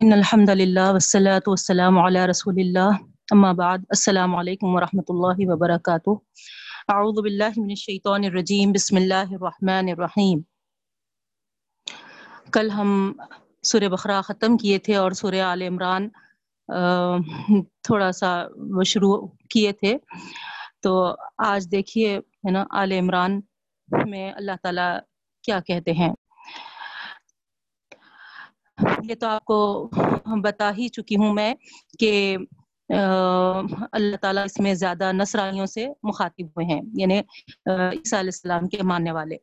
ان الحمد للہ والصلاة والسلام علی رسول اللہ اما بعد، السلام علیکم ورحمۃ اللہ وبرکاتہ اعوذ باللہ من الشیطان الرجیم بسم اللہ الرحمن الرحیم کل ہم سورہ بقرہ ختم کیے تھے اور سورہ آل عمران تھوڑا سا شروع کیے تھے۔ تو آج دیکھیے، ہے نا، آل عمران میں اللہ تعالیٰ کیا کہتے ہیں؟ یہ تو آپ کو بتا ہی چکی ہوں میں کہ اللہ تعالیٰ اس میں زیادہ نصرانیوں سے مخاطب ہوئے ہیں یعنی عیسیٰ علیہ السلام کے ماننے والے۔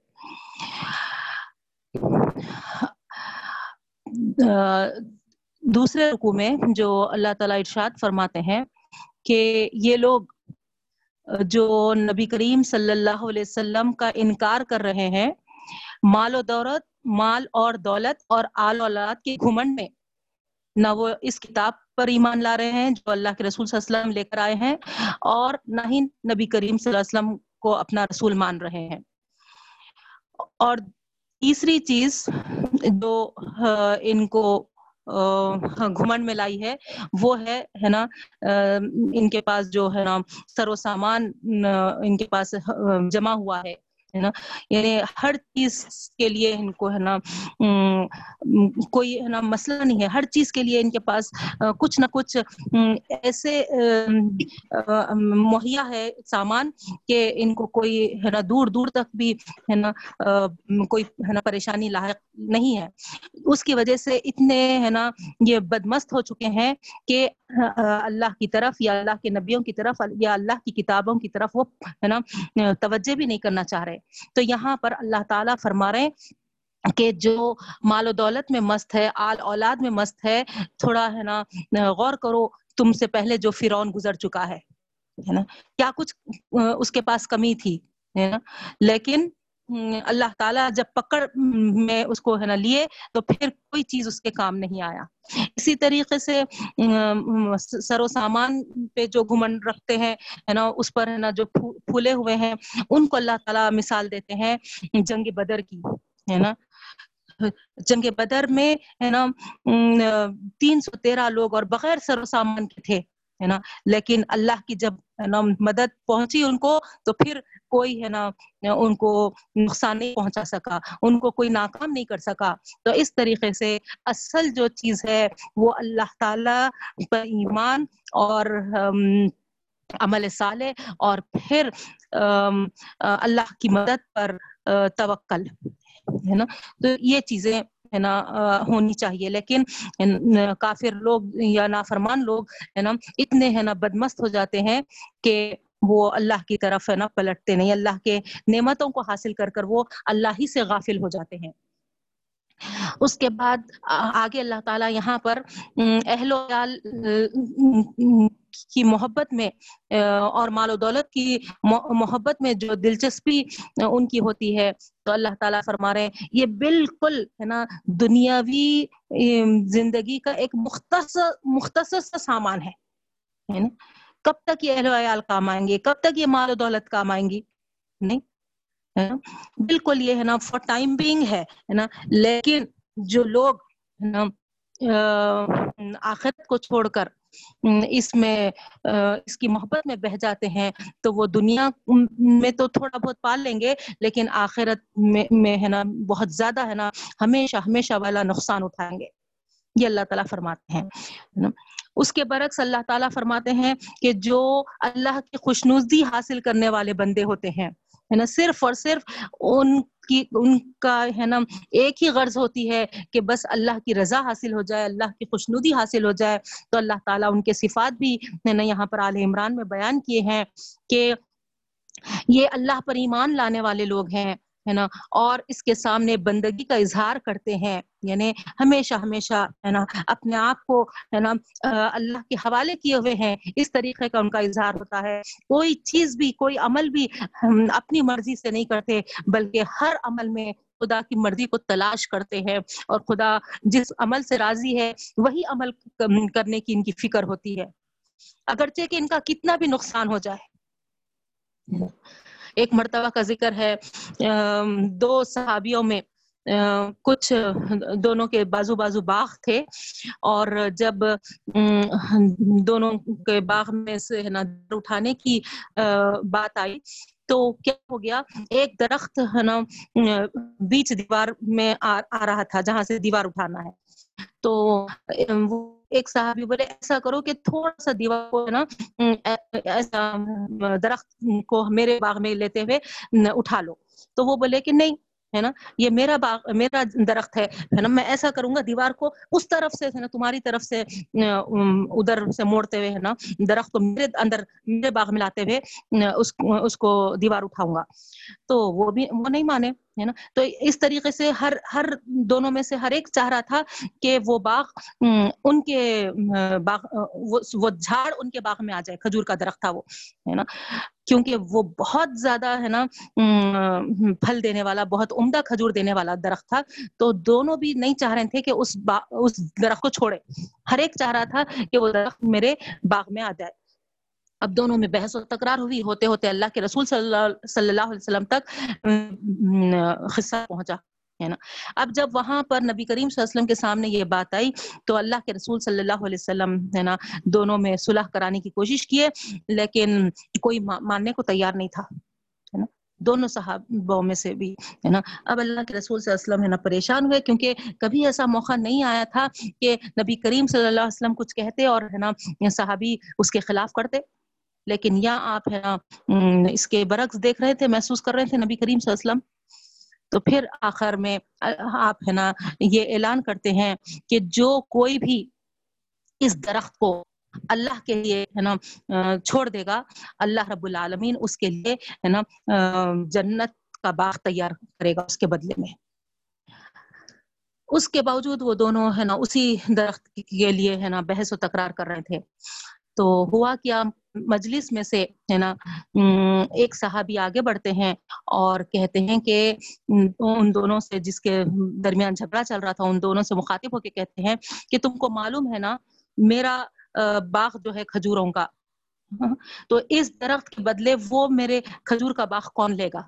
دوسرے رکو میں جو اللہ تعالیٰ ارشاد فرماتے ہیں کہ یہ لوگ جو نبی کریم صلی اللہ علیہ وسلم کا انکار کر رہے ہیں مال و دولت، مال اور دولت اور آل اولاد کے گھمنڈ میں۔ نہ وہ اس کتاب پر ایمان لا رہے ہیں جو اللہ کے رسول صلی اللہ علیہ وسلم لے کر آئے ہیں، اور نہ ہی نبی کریم صلی اللہ علیہ وسلم کو اپنا رسول مان رہے ہیں۔ اور تیسری چیز جو ان کو گھمنڈ میں لائی ہے، وہ ہے ہے نا ان کے پاس جو ہے نا سر و سامان ان کے پاس جمع ہوا ہے۔ نا؟ یعنی ہر چیز کے لیے ان کو ہے نا کوئی ہے نا مسئلہ نہیں ہے۔ ہر چیز کے لیے ان کے پاس کچھ نہ کچھ ایسے مہیا ہے سامان کہ ان کو کوئی ہے نا دور دور تک بھی ہے نا کوئی ہے نا پریشانی لاحق نہیں ہے۔ اس کی وجہ سے اتنے ہے نا یہ بدمست ہو چکے ہیں کہ اللہ کی طرف یا اللہ کے نبیوں کی طرف یا اللہ کی کتابوں کی طرف وہ ہے نا، توجہ بھی نہیں کرنا چاہ رہے۔ تو یہاں پر اللہ تعالیٰ فرما رہے کہ جو مال و دولت میں مست ہے، آل اولاد میں مست ہے، تھوڑا ہے نا، غور کرو تم سے پہلے جو فرعون گزر چکا ہے نا؟ کیا کچھ، اس کے پاس کمی تھی، ہے نا؟ لیکن اللہ تعالیٰ جب پکڑ میں اس کو ہے نا لیے، تو پھر کوئی چیز اس کے کام نہیں آیا۔ اسی طریقے سے سر و سامان پہ جو گھمنڈ رکھتے ہیں، ہے نا، اس پر ہے نا جو پھولے ہوئے ہیں، ان کو اللہ تعالیٰ مثال دیتے ہیں جنگ بدر کی، ہے نا۔ جنگ بدر میں، ہے نا تین سو تیرہ لوگ اور بغیر سر و سامان کے تھے۔ ہے نا؟ لیکن اللہ کی جب ہے نا مدد پہنچی ان کو، تو پھر کوئی ہے نا ان کو نقصان نہیں پہنچا سکا، ان کو کوئی ناکام نہیں کر سکا۔ تو اس طریقے سے اصل جو چیز ہے، وہ اللہ تعالی پر ایمان اور عمل صالح اور پھر اللہ کی مدد پر توکل ہے نا؟ تو یہ چیزیں ہے نا ہونی چاہیے۔ لیکن کافر لوگ یا نافرمان لوگ ہے نا، اتنے ہے نا بدمست ہو جاتے ہیں کہ وہ اللہ کی طرف ہے نا پلٹتے نہیں۔ اللہ کے نعمتوں کو حاصل کر کر وہ اللہ ہی سے غافل ہو جاتے ہیں۔ اس کے بعد آگے اللہ تعالیٰ یہاں پر اہل و کی محبت میں اور مال و دولت کی محبت میں جو دلچسپی ان کی ہوتی ہے۔ تو اللہ تعالیٰ فرما رہے ہیں، یہ بالکل، ہے نا، دنیاوی زندگی کا ایک مختصر مختصر سا سامان ہے۔ نا؟ کب تک یہ اہل ویال کام آئیں گے؟ کب تک یہ مال و دولت کام آئیں گی؟ نہیں بالکل یہ، ہے نا فور ٹائم بینگ ہے نا؟ لیکن جو لوگ، ہے نا آخرت کو چھوڑ کر اس میں اس کی محبت میں بہ جاتے ہیں، تو وہ دنیا میں تو تھوڑا بہت پال لیں گے، لیکن آخرت میں ہے نا، بہت زیادہ ہے نا، ہمیشہ ہمیشہ والا نقصان اٹھائیں گے۔ یہ اللہ تعالیٰ فرماتے ہیں اس کے برعکس اللہ تعالیٰ فرماتے ہیں کہ جو اللہ کی خوشنوزی حاصل کرنے والے بندے ہوتے ہیں ہے نا، صرف اور صرف ان کی، ان کا ہے نا، ایک ہی غرض ہوتی ہے کہ بس اللہ کی رضا حاصل ہو جائے، اللہ کی خوشنودی حاصل ہو جائے۔ تو اللہ تعالیٰ ان کے صفات بھی ہے نا یہاں پر آل عمران میں بیان کیے ہیں کہ یہ اللہ پر ایمان لانے والے لوگ ہیں۔ ہے نا؟ اور اس کے سامنے بندگی کا اظہار کرتے ہیں یعنی ہمیشہ ہمیشہ، ہے نا؟ اپنے آپ کو، ہے نا؟ اللہ کے حوالے کیے ہوئے ہیں، اس طریقے کا ان کا اظہار ہوتا ہے۔ کوئی چیز بھی، کوئی عمل بھی اپنی مرضی سے نہیں کرتے، بلکہ ہر عمل میں خدا کی مرضی کو تلاش کرتے ہیں۔ اور خدا جس عمل سے راضی ہے، وہی عمل کرنے کی ان کی فکر ہوتی ہے۔ اگرچہ کہ ان کا کتنا بھی نقصان ہو جائے۔ ایک مرتبہ کا ذکر ہے دو صحابیوں میں کچھ دونوں کے بازو بازو باغ تھے اور جب دونوں کے باغ میں سے ہے نا اٹھانے کی بات آئی تو کیا ہو گیا، ایک درخت ہے نا بیچ دیوار میں آ رہا تھا جہاں سے دیوار اٹھانا ہے۔ تو ایک صاحبی بولے، ایسا کرو کہ تھوڑا سا دیوار کو ہے نا ایسا درخت کو میرے باغ میں لیتے ہوئے اٹھا لو۔ تو وہ بولے کہ نہیں، ہے نا، یہ میرا باغ، میرا درخت ہے نا، میں ایسا کروں گا، دیوار کو اس طرف سے، ہے نا، تمہاری طرف سے ادھر سے موڑتے ہوئے، ہے نا، درخت کو میرے اندر، میرے باغ میں لاتے ہوئے اس کو دیوار اٹھاؤں گا۔ تو وہ بھی، وہ نہیں مانے۔ ہے نا؟ تو اس طریقے سے ہر ہر دونوں میں سے ہر ایک چاہ رہا تھا کہ وہ باغ ان کے باغ وہ جھاڑ ان کے باغ میں آ جائے، کھجور کا درخت تھا وہ، ہے نا؟ کیونکہ وہ بہت زیادہ، ہے نا پھل دینے والا، بہت عمدہ کھجور دینے والا درخت تھا۔ تو دونوں بھی نہیں چاہ رہے تھے کہ اس اس درخت کو چھوڑے۔ ہر ایک چاہ رہا تھا کہ وہ درخت میرے باغ میں آ جائے۔ اب دونوں میں بحث و تکرار ہوئی۔ ہوتے ہوتے اللہ کے رسول صلی اللہ صلی اللہ علیہ وسلم تک خصہ پہنچا، ہے نا؟ اب جب وہاں پر نبی کریم صلی اللہ علیہ وسلم کے سامنے یہ بات آئی، تو اللہ کے رسول صلی اللہ علیہ وسلم، ہے نا، دونوں میں صلح کرانے کی کوشش کیے، لیکن کوئی ماننے کو تیار نہیں تھا، ہے نا؟ دونوں صحابوں میں سے بھی، ہے نا؟ اب اللہ کے رسول صلی اللہ علیہ وسلم، ہے نا، پریشان ہوئے، کیونکہ کبھی ایسا موقع نہیں آیا تھا کہ نبی کریم صلی اللہ علیہ وسلم کچھ کہتے اور، ہے نا، صحابی اس کے خلاف کرتے۔ لیکن یا آپ ہے نا اس کے برعکس دیکھ رہے تھے، محسوس کر رہے تھے نبی کریم صلی اللہ علیہ وسلم۔ تو پھر آخر میں، آپ ہے نا، یہ اعلان کرتے ہیں کہ جو کوئی بھی اس درخت کو اللہ کے لیے ہے نا، چھوڑ دے گا، اللہ رب العالمین اس کے لیے ہے نا، جنت کا باغ تیار کرے گا اس کے بدلے میں۔ اس کے باوجود وہ دونوں ہے نا، اسی درخت کے لیے ہے نا، بحث و تکرار کر رہے تھے۔ تو ہوا کیا مجلس میں سے، ہے نا ایک صحابی آگے بڑھتے ہیں اور کہتے ہیں کہ ان دونوں سے جس کے درمیان جھگڑا چل رہا تھا، ان دونوں سے مخاطب ہو کے کہتے ہیں کہ تم کو معلوم ہے نا، میرا باغ جو ہے کھجوروں کا۔ تو اس درخت کے بدلے وہ میرے کھجور کا باغ کون لے گا؟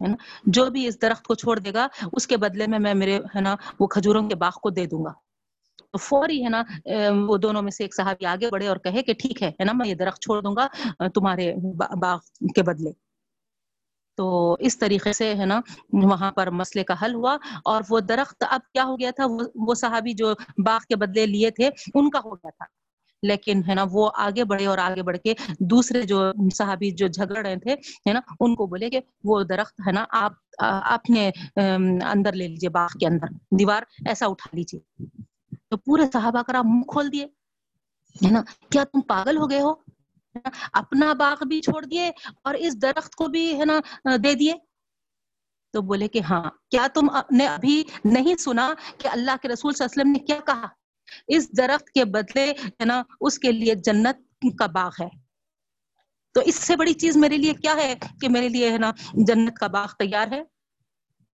ہے نا، جو بھی اس درخت کو چھوڑ دے گا، اس کے بدلے میں میں میرے، ہے نا، وہ کھجوروں کے باغ کو دے دوں گا۔ فوری ہے نا وہ دونوں میں سے ایک صحابی آگے بڑھے اور کہے کہ ٹھیک ہے نا، میں یہ درخت چھوڑ دوں گا تمہارے باغ کے بدلے۔ تو اس طریقے سے ہے نا، وہاں پر مسئلے کا حل ہوا اور وہ درخت اب کیا ہو گیا تھا، وہ صحابی جو باغ کے بدلے لیے تھے، ان کا ہو گیا تھا۔ لیکن ہے نا، وہ آگے بڑھے اور آگے بڑھ کے دوسرے جو صحابی جو جھگڑ رہے تھے، ہے نا، ان کو بولے کہ وہ درخت ہے نا، آپ اپنے اندر لے لیجیے باغ کے اندر، دیوار ایسا اٹھا لیجیے تو پورے صحابہ کرا منہ کھول دیے۔ ہے نا؟ کیا تم پاگل ہو گئے ہو؟ اپنا باغ بھی چھوڑ دیے اور اس درخت کو بھی، ہے نا، دے دیے۔ تو بولے کہ ہاں کیا تم نے ابھی نہیں سنا کہ اللہ کے رسول صلی اللہ علیہ وسلم نے کیا کہا؟ اس درخت کے بدلے، ہے نا، اس کے لیے جنت کا باغ ہے۔ تو اس سے بڑی چیز میرے لیے کیا ہے کہ میرے لیے، ہے نا، جنت کا باغ تیار ہے؟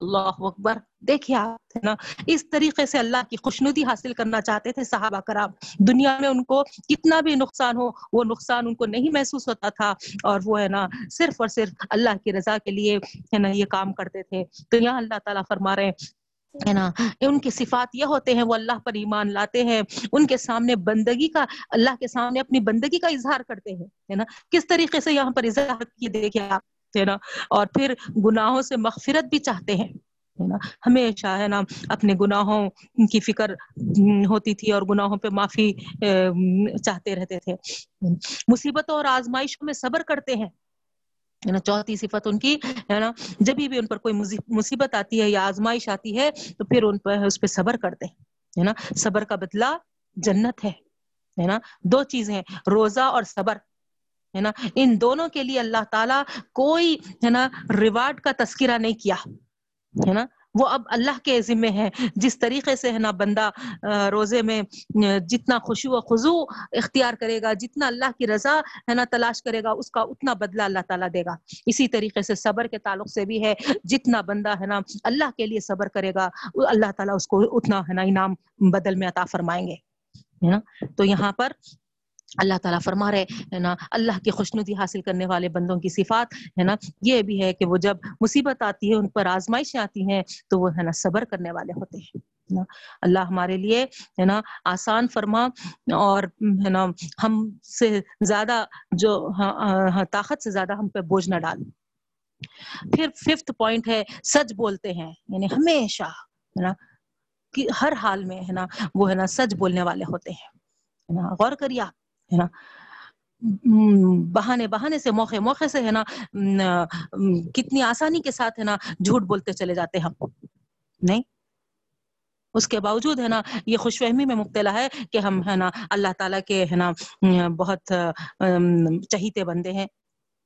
اللہ اکبر۔ دیکھیے آپ، ہے نا؟ اس طریقے سے اللہ کی خوشنودی حاصل کرنا چاہتے تھے صحابہ کرام۔ دنیا میں ان کو کتنا بھی نقصان ہو، وہ نقصان ان کو نہیں محسوس ہوتا تھا۔ اور وہ، ہے نا، صرف اور صرف اللہ کی رضا کے لیے، ہے نا، یہ کام کرتے تھے۔ تو یہاں اللہ تعالیٰ فرما رہے ہیں، ہے نا ان کی صفات یہ ہوتے ہیں، وہ اللہ پر ایمان لاتے ہیں۔ ان کے سامنے بندگی کا، اللہ کے سامنے اپنی بندگی کا اظہار کرتے ہیں، ہے نا؟ کس طریقے سے یہاں پر اظہار کیے دیکھیں آپ۔ ہے نا۔ اور پھر گناہوں سے مغفرت بھی چاہتے ہیں۔ ہے نا۔ ہمیشہ ہے نا اپنے گناہوں کی فکر ہوتی تھی اور گناہوں پہ معافی چاہتے رہتے تھے۔ مصیبتوں اور آزمائشوں میں صبر کرتے ہیں۔ ہے نا۔ چوتھی صفت ان کی ہے نا، جب بھی ان پر کوئی مصیبت آتی ہے یا آزمائش آتی ہے تو پھر ان پر، اس پہ صبر کرتے ہیں۔ ہے نا۔ صبر کا بدلہ جنت ہے۔ ہے نا۔ دو چیزیں روزہ اور صبر۔ ہے نا؟ ان دونوں کے لیے اللہ تعالیٰ کوئی ہے نا ریوارڈ کا تذکرہ نہیں کیا، ہے نا؟ وہ اب اللہ کے ذمے ہے جس طریقے سے ہے نا بندہ روزے میں جتنا خوشو و خضو اختیار کرے گا، جتنا اللہ کی رضا ہے نا تلاش کرے گا، اس کا اتنا بدلہ اللہ تعالیٰ دے گا۔ اسی طریقے سے صبر کے تعلق سے بھی ہے۔ جتنا بندہ ہے نا اللہ کے لیے صبر کرے گا، اللہ تعالیٰ اس کو اتنا ہے نا انعام بدل میں عطا فرمائیں گے، ہے نا؟ تو یہاں پر اللہ تعالیٰ فرما رہے ہے نا، اللہ کی خوشنودی حاصل کرنے والے بندوں کی صفات ہے نا، یہ بھی ہے کہ وہ جب مصیبت آتی ہے، ان پر آزمائشیں آتی ہیں، تو وہ ہے نا صبر کرنے والے ہوتے ہیں اللہ ہمارے لیے ہے نا آسان فرما اور ہے نا ہم سے زیادہ جو ہاں، ہاں، طاقت سے زیادہ ہم پہ بوجھ نہ ڈال۔ پھر ففتھ پوائنٹ ہے، سچ بولتے ہیں یعنی ہمیشہ ہے نا، کہ ہر حال میں ہے نا وہ ہے نا سچ بولنے والے ہوتے ہیں۔ غور کریے آپ۔ ہے نا؟ بہانے بہانے سے موقع موقع سے ہے نا؟ کتنی آسانی کے ساتھ ہے نا جھوٹ بولتے چلے جاتے ہم، نہیں؟ اس کے باوجود ہے نا یہ خوش فہمی میں مبتلا ہے کہ ہم ہے نا اللہ تعالیٰ کے ہے نا بہت چہیتے بندے ہیں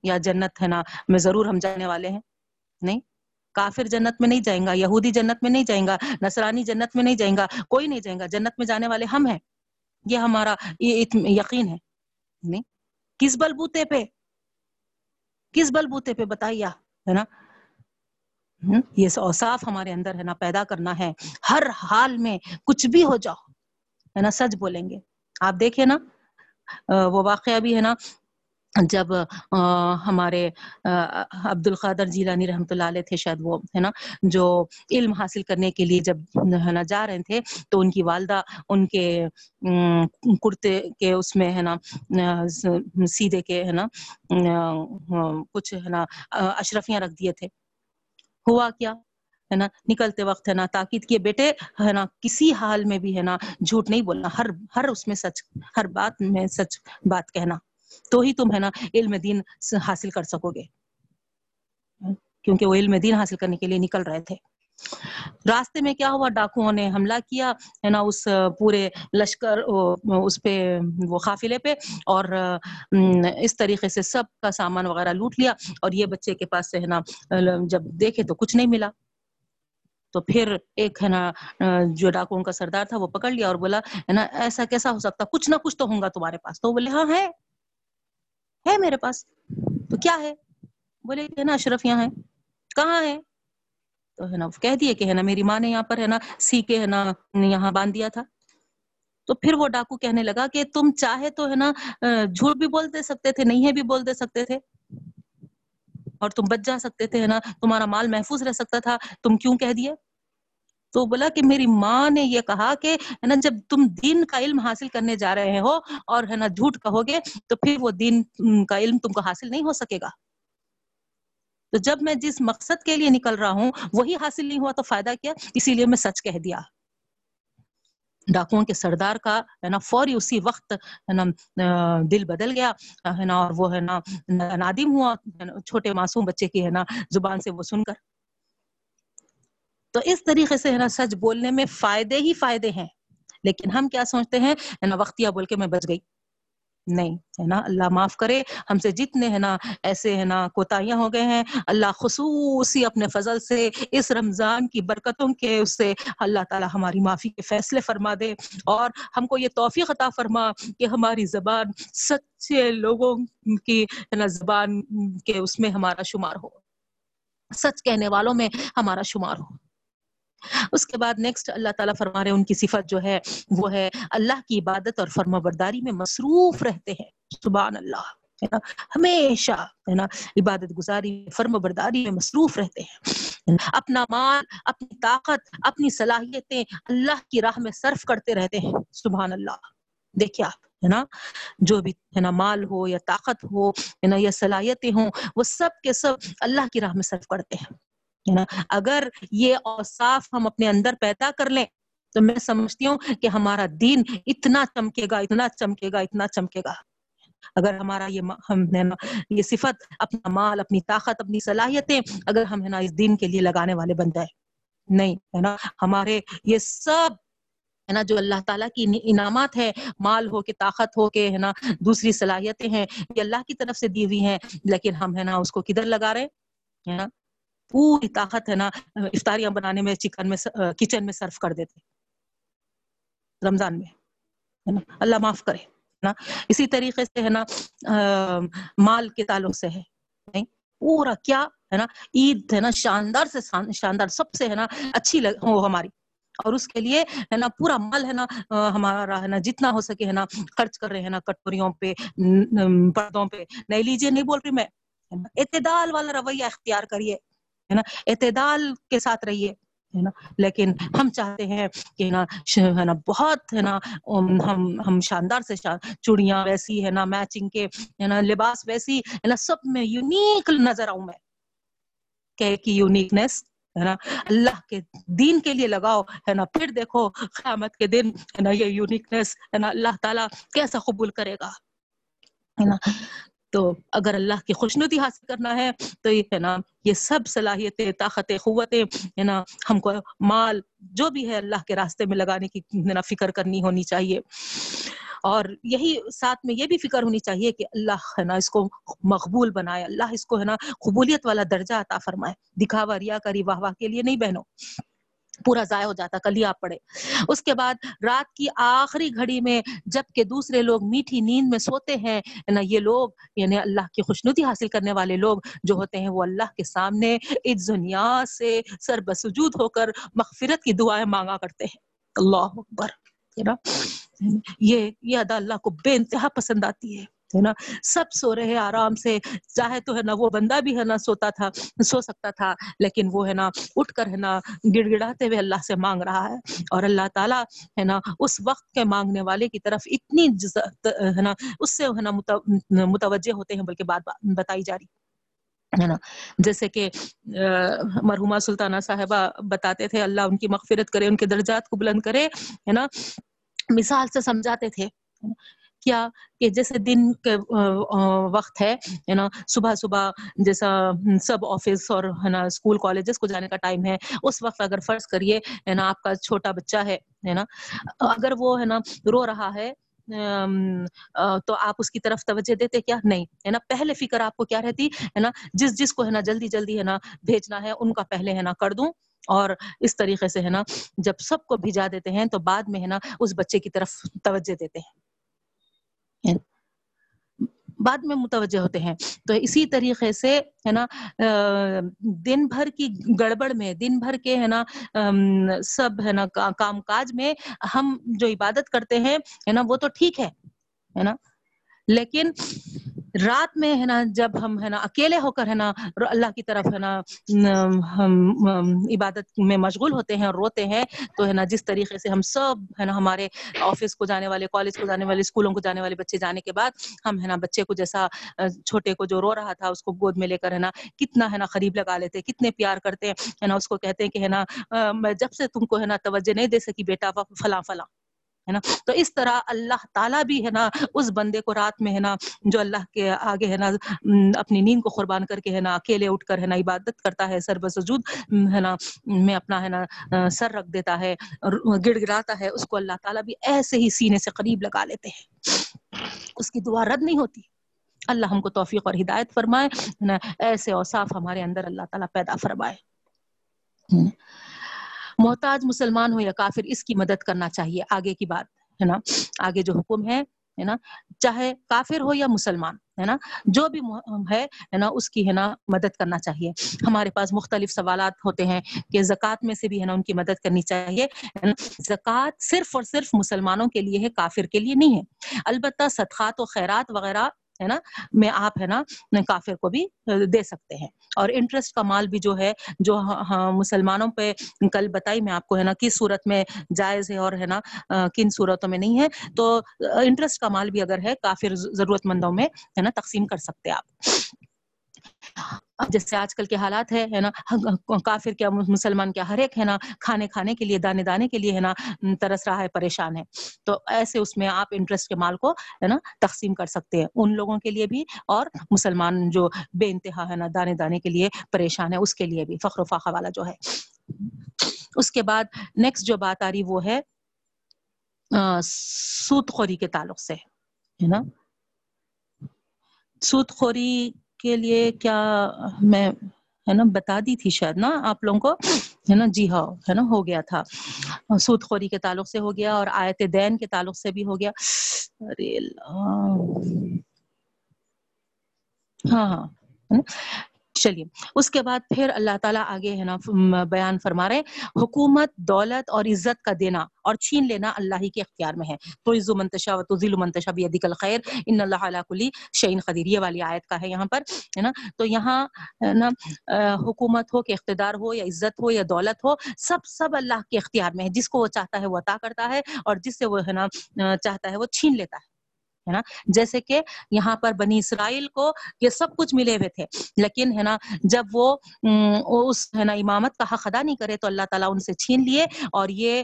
یا جنت ہے نا میں ضرور ہم جانے والے ہیں، نہیں؟ کافر جنت میں نہیں جائیں گا، یہودی جنت میں نہیں جائیں گا، نصرانی جنت میں نہیں جائیں گا، کوئی نہیں جائیں گا، جنت میں جانے والے ہم ہیں۔ یہ ہمارا یقین ہے۔ نہیں، کس بلبوتے پہ؟ کس بلبوتے پہ؟ بتائیے ہے نا؟ یہ اوصاف ہمارے اندر ہے نا پیدا کرنا ہے۔ ہر حال میں کچھ بھی ہو جاؤ، ہے نا؟ سچ بولیں گے۔ آپ دیکھیں نا وہ واقعہ بھی ہے نا جب ہمارے عبد القادر جیلانی رحمۃ اللہ علیہ تھے شاید وہ، ہے نا، جو علم حاصل کرنے کے لیے جب، ہے نا، جا رہے تھے، تو ان کی والدہ ان کے کرتے کے اس میں، ہے نا سیدھے کے، ہے نا کچھ، ہے نا اشرفیاں رکھ دیے تھے۔ ہوا کیا؟ ہے نا، نکلتے وقت، ہے نا، تاکید کیے، بیٹے، ہے نا، کسی حال میں بھی، ہے نا، جھوٹ نہیں بولنا، ہر ہر اس میں سچ، ہر بات میں سچ بات کہنا۔ تو ہی تم ہے نا علم دین حاصل کر سکو گے۔ کیونکہ وہ علم دین حاصل کرنے کے لیے نکل رہے تھے۔ راستے میں کیا ہوا؟ ڈاکوؤں نے حملہ کیا، ہے نا، اس پورے لشکر اس پہ، وہ قافلے پہ، اور اس طریقے سے سب کا سامان وغیرہ لوٹ لیا۔ اور یہ بچے کے پاس سے، ہے نا، جب دیکھے تو کچھ نہیں ملا۔ تو پھر ایک، ہے نا، جو ڈاکوؤں کا سردار تھا، وہ پکڑ لیا اور بولا، ہے نا، ایسا کیسا ہو سکتا؟ کچھ نہ کچھ تو ہوں گا تمہارے پاس۔ تو بولے ہاں ہے۔ ہے میرے پاس؟ تو کیا ہے؟ بولے کہ نا، اشرف یہاں ہے۔ کہاں ہے؟ تو ہے نا کہہ دیے کہ ہے نا، میری ماں نے یہاں پر ہے نا سی کے ہے نا یہاں باندھ دیا تھا۔ تو پھر وہ ڈاکو کہنے لگا کہ تم چاہے تو ہے نا جھوٹ بھی بول دے سکتے تھے، نہیں ہے بھی بول دے سکتے تھے۔ اور تم بچ جا سکتے تھے، ہے نا، تمہارا مال محفوظ رہ سکتا تھا۔ تم کیوں کہہ دیے؟ تو بولا کہ میری ماں نے یہ کہا کہ ہے نا جب تم دین کا علم حاصل کرنے جا رہے ہو اور ہے نا جھوٹ کہو گے تو پھر وہ دین کا علم تم کو حاصل نہیں ہو سکے گا۔ تو جب میں جس مقصد کے لیے نکل رہا ہوں، وہی حاصل نہیں ہوا تو فائدہ کیا؟ اسی لیے میں سچ کہہ دیا۔ ڈاکوؤں کے سردار کا ہے نا فوری اسی وقت ہے نا دل بدل گیا، ہے نا، اور وہ ہے نا نادم ہوا، چھوٹے معصوم بچے کی ہے نا زبان سے وہ سن کر۔ تو اس طریقے سے ہے نا سچ بولنے میں فائدے ہی فائدے ہیں۔ لیکن ہم کیا سوچتے ہیں؟ نا وقتیا بول کے میں بچ گئی۔ نہیں، ہے نا اللہ معاف کرے۔ ہم سے جتنے ہے نا ایسے ہے نا کوتاہیاں ہو گئے ہیں، اللہ خصوصی اپنے فضل سے، اس رمضان کی برکتوں کے اس سے اللہ تعالی ہماری معافی کے فیصلے فرما دے۔ اور ہم کو یہ توفیق عطا فرما کہ ہماری زبان سچے لوگوں کی ہے نا زبان کے اس میں ہمارا شمار ہو۔ سچ کہنے والوں میں ہمارا شمار ہو۔ اس کے بعد نیکسٹ اللہ تعالیٰ فرما رہے ان کی صفت جو ہے، وہ ہے اللہ کی عبادت اور فرما برداری میں مصروف رہتے ہیں۔ سبحان اللہ، ہے نا؟ ہمیشہ، ہے نا؟ عبادت گزاری فرم برداری میں مصروف رہتے ہیں۔ اپنا مال، اپنی طاقت، اپنی صلاحیتیں اللہ کی راہ میں صرف کرتے رہتے ہیں۔ سبحان اللہ۔ دیکھیے آپ، ہے نا؟ جو بھی، ہے نا، مال ہو یا طاقت ہو، ہے نا، یا صلاحیتیں ہوں، وہ سب کے سب اللہ کی راہ میں صرف کرتے ہیں۔ اگر یہ اوصاف ہم اپنے اندر پیدا کر لیں، تو میں سمجھتی ہوں کہ ہمارا دین اتنا چمکے گا، اتنا چمکے گا، اتنا چمکے گا۔ اگر ہمارا یہ ہم یہ صفت، اپنا مال، اپنی طاقت، اپنی صلاحیتیں اگر ہم ہے نا اس دین کے لیے لگانے والے بن جائے نہیں، ہے نا؟ ہمارے یہ سب ہے نا جو اللہ تعالیٰ کی انعامات ہے مال ہو کے، طاقت ہو کے، ہے نا، دوسری صلاحیتیں ہیں، یہ اللہ کی طرف سے دی ہوئی ہیں، لیکن ہم ہے نا اس کو کدھر لگا رہے ہیں؟ نا؟ پوری طاقت ہے نا افطاریاں بنانے میں چکن میں کچن میں سرو کر دیتے رمضان میں اللہ معاف کرے نا اسی طریقے سے ہے نا مال کے تعلق سے ہے نہیں پورا کیا ہے نا عید ہے نا شاندار سے شاندار سب سے ہے نا اچھی ہو ہماری اور اس کے لیے ہے نا پورا مال ہے نا ہمارا ہے نا جتنا ہو سکے ہے نا خرچ کر رہے ہیں نا کٹوریوں پہ پردوں پہ نہیں لیجیے نہیں بول رہی میں اعتدال والا رویہ اختیار کریے ہے نا؟ اعتدال کے ساتھ رہیے، ہے نا؟ لیکن ہم چاہتے ہیں کہ نا ہے نا، بہت، ہے نا، ہم ہم شاندار سے چوڑیاں ویسی، ہے نا، میچنگ کے، ہے نا، لباس ویسی، ہے نا، سب میں یونیک نظر آؤں میں۔ کہ کی یونیکنیس، ہے نا، اللہ کے دین کے لیے لگاؤ، ہے نا، پھر دیکھو قیامت کے دن، ہے نا، یہ یونیکنیس، ہے نا، اللہ تعالیٰ کیسا قبول کرے گا؟ ہے نا؟ تو اگر اللہ کی خوشنودی حاصل کرنا ہے، تو یہ ہے نا، یہ سب صلاحیتیں، طاقتیں، قوتیں، ہے نا، ہم کو مال جو بھی ہے اللہ کے راستے میں لگانے کی فکر کرنی ہونی چاہیے۔ اور یہی ساتھ میں یہ بھی فکر ہونی چاہیے کہ اللہ، ہے نا، اس کو مقبول بنائے۔ اللہ اس کو، ہے نا، قبولیت والا درجہ عطا فرمائے۔ دکھاوا، ریا کری، واہ واہ کے لیے نہیں بہنوں۔ پورا ضائع ہو جاتا کل ہی آپ پڑھے اس کے بعد رات کی آخری گھڑی میں جبکہ دوسرے لوگ میٹھی نیند میں سوتے ہیں نا یہ لوگ یعنی اللہ کی خوشنودی حاصل کرنے والے لوگ جو ہوتے ہیں، وہ اللہ کے سامنے اس دنیا سے سر بسجود ہو کر مغفرت کی دعائیں مانگا کرتے ہیں۔ اللہ اکبر یہ یہ ادا اللہ کو بے انتہا پسند آتی ہے۔ ہے نا؟ سب سو رہے آرام سے۔ چاہے تو ہے نا وہ بندہ بھی ہے نا سوتا تھا، سو سکتا تھا، لیکن وہ ہے نا اٹھ کر ہے نا گڑ گڑاتے ہوئے اللہ سے مانگ رہا ہے۔ اور اللہ تعالیٰ ہے نا اس وقت کے مانگنے والے کی طرف اتنی ہے نا، اس سے ہے نا متوجہ ہوتے ہیں، بلکہ بات بتائی جا رہی ہے نا۔ جیسے کہ مرحوما سلطانہ صاحبہ بتاتے تھے، اللہ ان کی مغفرت کرے، ان کے درجات کو بلند کرے، ہے نا، مثال سے سمجھاتے تھے۔ کیا کہ جیسے دن کے وقت ہے نا صبح صبح جیسا سب آفس اور ہے نا اسکول کالجز کو جانے کا ٹائم ہے اس وقت اگر فرض کریے ہے نا آپ کا چھوٹا بچہ ہے نا اگر وہ ہے نا رو رہا ہے تو آپ اس کی طرف توجہ دیتے کیا نہیں ہے نا پہلے فکر آپ کو کیا رہتی ہے نا جس جس کو ہے نا جلدی جلدی ہے نا بھیجنا ہے ان کا پہلے ہے نا کر دوں اور اس طریقے سے ہے نا جب سب کو بھیجا دیتے ہیں تو بعد میں ہے نا اس بچے کی طرف توجہ دیتے ہیں یعنی بعد میں متوجہ ہوتے ہیں۔ تو اسی طریقے سے، ہے نا دن بھر کی گڑبڑ میں، دن بھر کے، ہے نا سب، ہے نا کام کاج میں ہم جو عبادت کرتے ہیں، ہے نا، وہ تو ٹھیک ہے ہے نا، لیکن رات میں ہے نا، جب ہم ہے نا اکیلے ہو کر ہے نا اللہ کی طرف ہے نا عبادت میں مشغول ہوتے ہیں اور روتے ہیں، تو ہے نا جس طریقے سے ہم سب ہے نا ہمارے آفس کو جانے والے، کالج کو جانے والے، اسکولوں کو جانے والے بچے جانے کے بعد ہم ہے نا بچے کو جیسا چھوٹے کو جو رو رہا تھا، اس کو گود میں لے کر ہے نا کتنا ہے نا قریب لگا لیتے، کتنے پیار کرتے ہیں نا اس کو کہتے ہیں کہ ہے نا جب سے تم کو ہے نا توجہ نہیں دے سکی بیٹا، فلاں فلاں ہے نا؟ تو اس طرح اللہ تعالیٰ بھی ہے نا، اس بندے کو رات میں ہے نا، جو اللہ کے آگے ہے نا اپنی نیند کو قربان کر کے ہے نا، اکیلے اٹھ کر ہے نا عبادت کرتا ہے، سر بسجود ہے نا، میں اپنا ہے نا سر رکھ دیتا ہے گڑ گڑاتا ہے، اس کو اللہ تعالیٰ بھی ایسے ہی سینے سے قریب لگا لیتے ہیں۔ اس کی دعا رد نہیں ہوتی۔ اللہ ہم کو توفیق اور ہدایت فرمائے ایسے اوصاف ہمارے اندر اللہ تعالیٰ پیدا فرمائے۔ محتاج مسلمان ہو یا کافر، اس کی مدد کرنا چاہیے۔ آگے کی بات، ہے نا؟ آگے جو حکم ہے ہے نا؟ چاہے کافر ہو یا مسلمان، ہے نا؟ جو بھی ہے نا؟ اس کی، ہے نا، مدد کرنا چاہیے۔ ہمارے پاس مختلف سوالات ہوتے ہیں کہ زکوٰۃ میں سے بھی، ہے نا، ان کی مدد کرنی چاہیے۔ زکوٰۃ صرف اور صرف مسلمانوں کے لیے ہے، کافر کے لیے نہیں ہے۔ البتہ صدقات و خیرات وغیرہ ہے نا، میں آپ ہے نا، کافر کو بھی دے سکتے ہیں۔ اور انٹرسٹ کا مال بھی جو ہے، جو ہاں، ہاں، مسلمانوں پہ کل بتائی میں آپ کو ہے نا، کس صورت میں جائز ہے اور ہے نا کن صورتوں میں نہیں ہے۔ تو انٹرسٹ کا مال بھی اگر ہے، کافر ضرورت مندوں میں ہے نا، تقسیم کر سکتے آپ۔ جیسے آج کل کے حالات ہے نا؟ کافر کیا، مسلمان کیا، ہر ایک، ہے نا، کھانے کھانے کے لیے، دانے دانے کے لیے، ہے نا ترس رہا ہے، پریشان ہے۔ تو ایسے اس میں آپ انٹرسٹ کے مال کو، ہے نا، تقسیم کر سکتے ہیں۔ ان لوگوں کے لیے بھی اور مسلمان جو بے انتہا، ہے نا، دانے دانے کے لیے پریشان ہے، اس کے لیے بھی، فخر و فاقہ والا جو ہے۔ اس کے بعد نیکسٹ جو بات آ رہی وہ ہے سوت خوری کے تعلق سے، ہے نا؟ سوت خوری کے لیے کیا میں، ہے نا، بتا دی تھی شاید نا آپ لوگوں کو، ہے نا جی ہاں ہے نا، ہو گیا تھا۔ سود خوری کے تعلق سے ہو گیا اور آیت دین کے تعلق سے بھی ہو گیا۔ ارے ہاں ہاں چلیے۔ اس کے بعد پھر اللہ تعالیٰ آگے ہے نا بیان فرما رہے حکومت دولت اور عزت کا دینا اور چھین لینا اللہ ہی کے اختیار میں ہے۔ تو عز و منتشا و تزل منتشا بھی ادیک الخیر، ان اللہ علیہ کلی شعین خدیر یہ والی آیت کا ہے یہاں پر، ہے نا۔ تو یہاں نا حکومت ہو کہ اقتدار ہو یا عزت ہو یا دولت ہو، سب سب اللہ کے اختیار میں ہے۔ جس کو وہ چاہتا ہے وہ عطا کرتا ہے اور جس سے وہ، ہے نا چاہتا ہے وہ چھین لیتا ہے۔ ہے نا؟ جیسے کہ یہاں پر بنی اسرائیل کو یہ سب کچھ ملے ہوئے تھے، لیکن ہے نا، جب وہ اس ہے نا امامت کا حق ادا نہیں کرے تو اللہ تعالیٰ ان سے چھین لیے اور یہ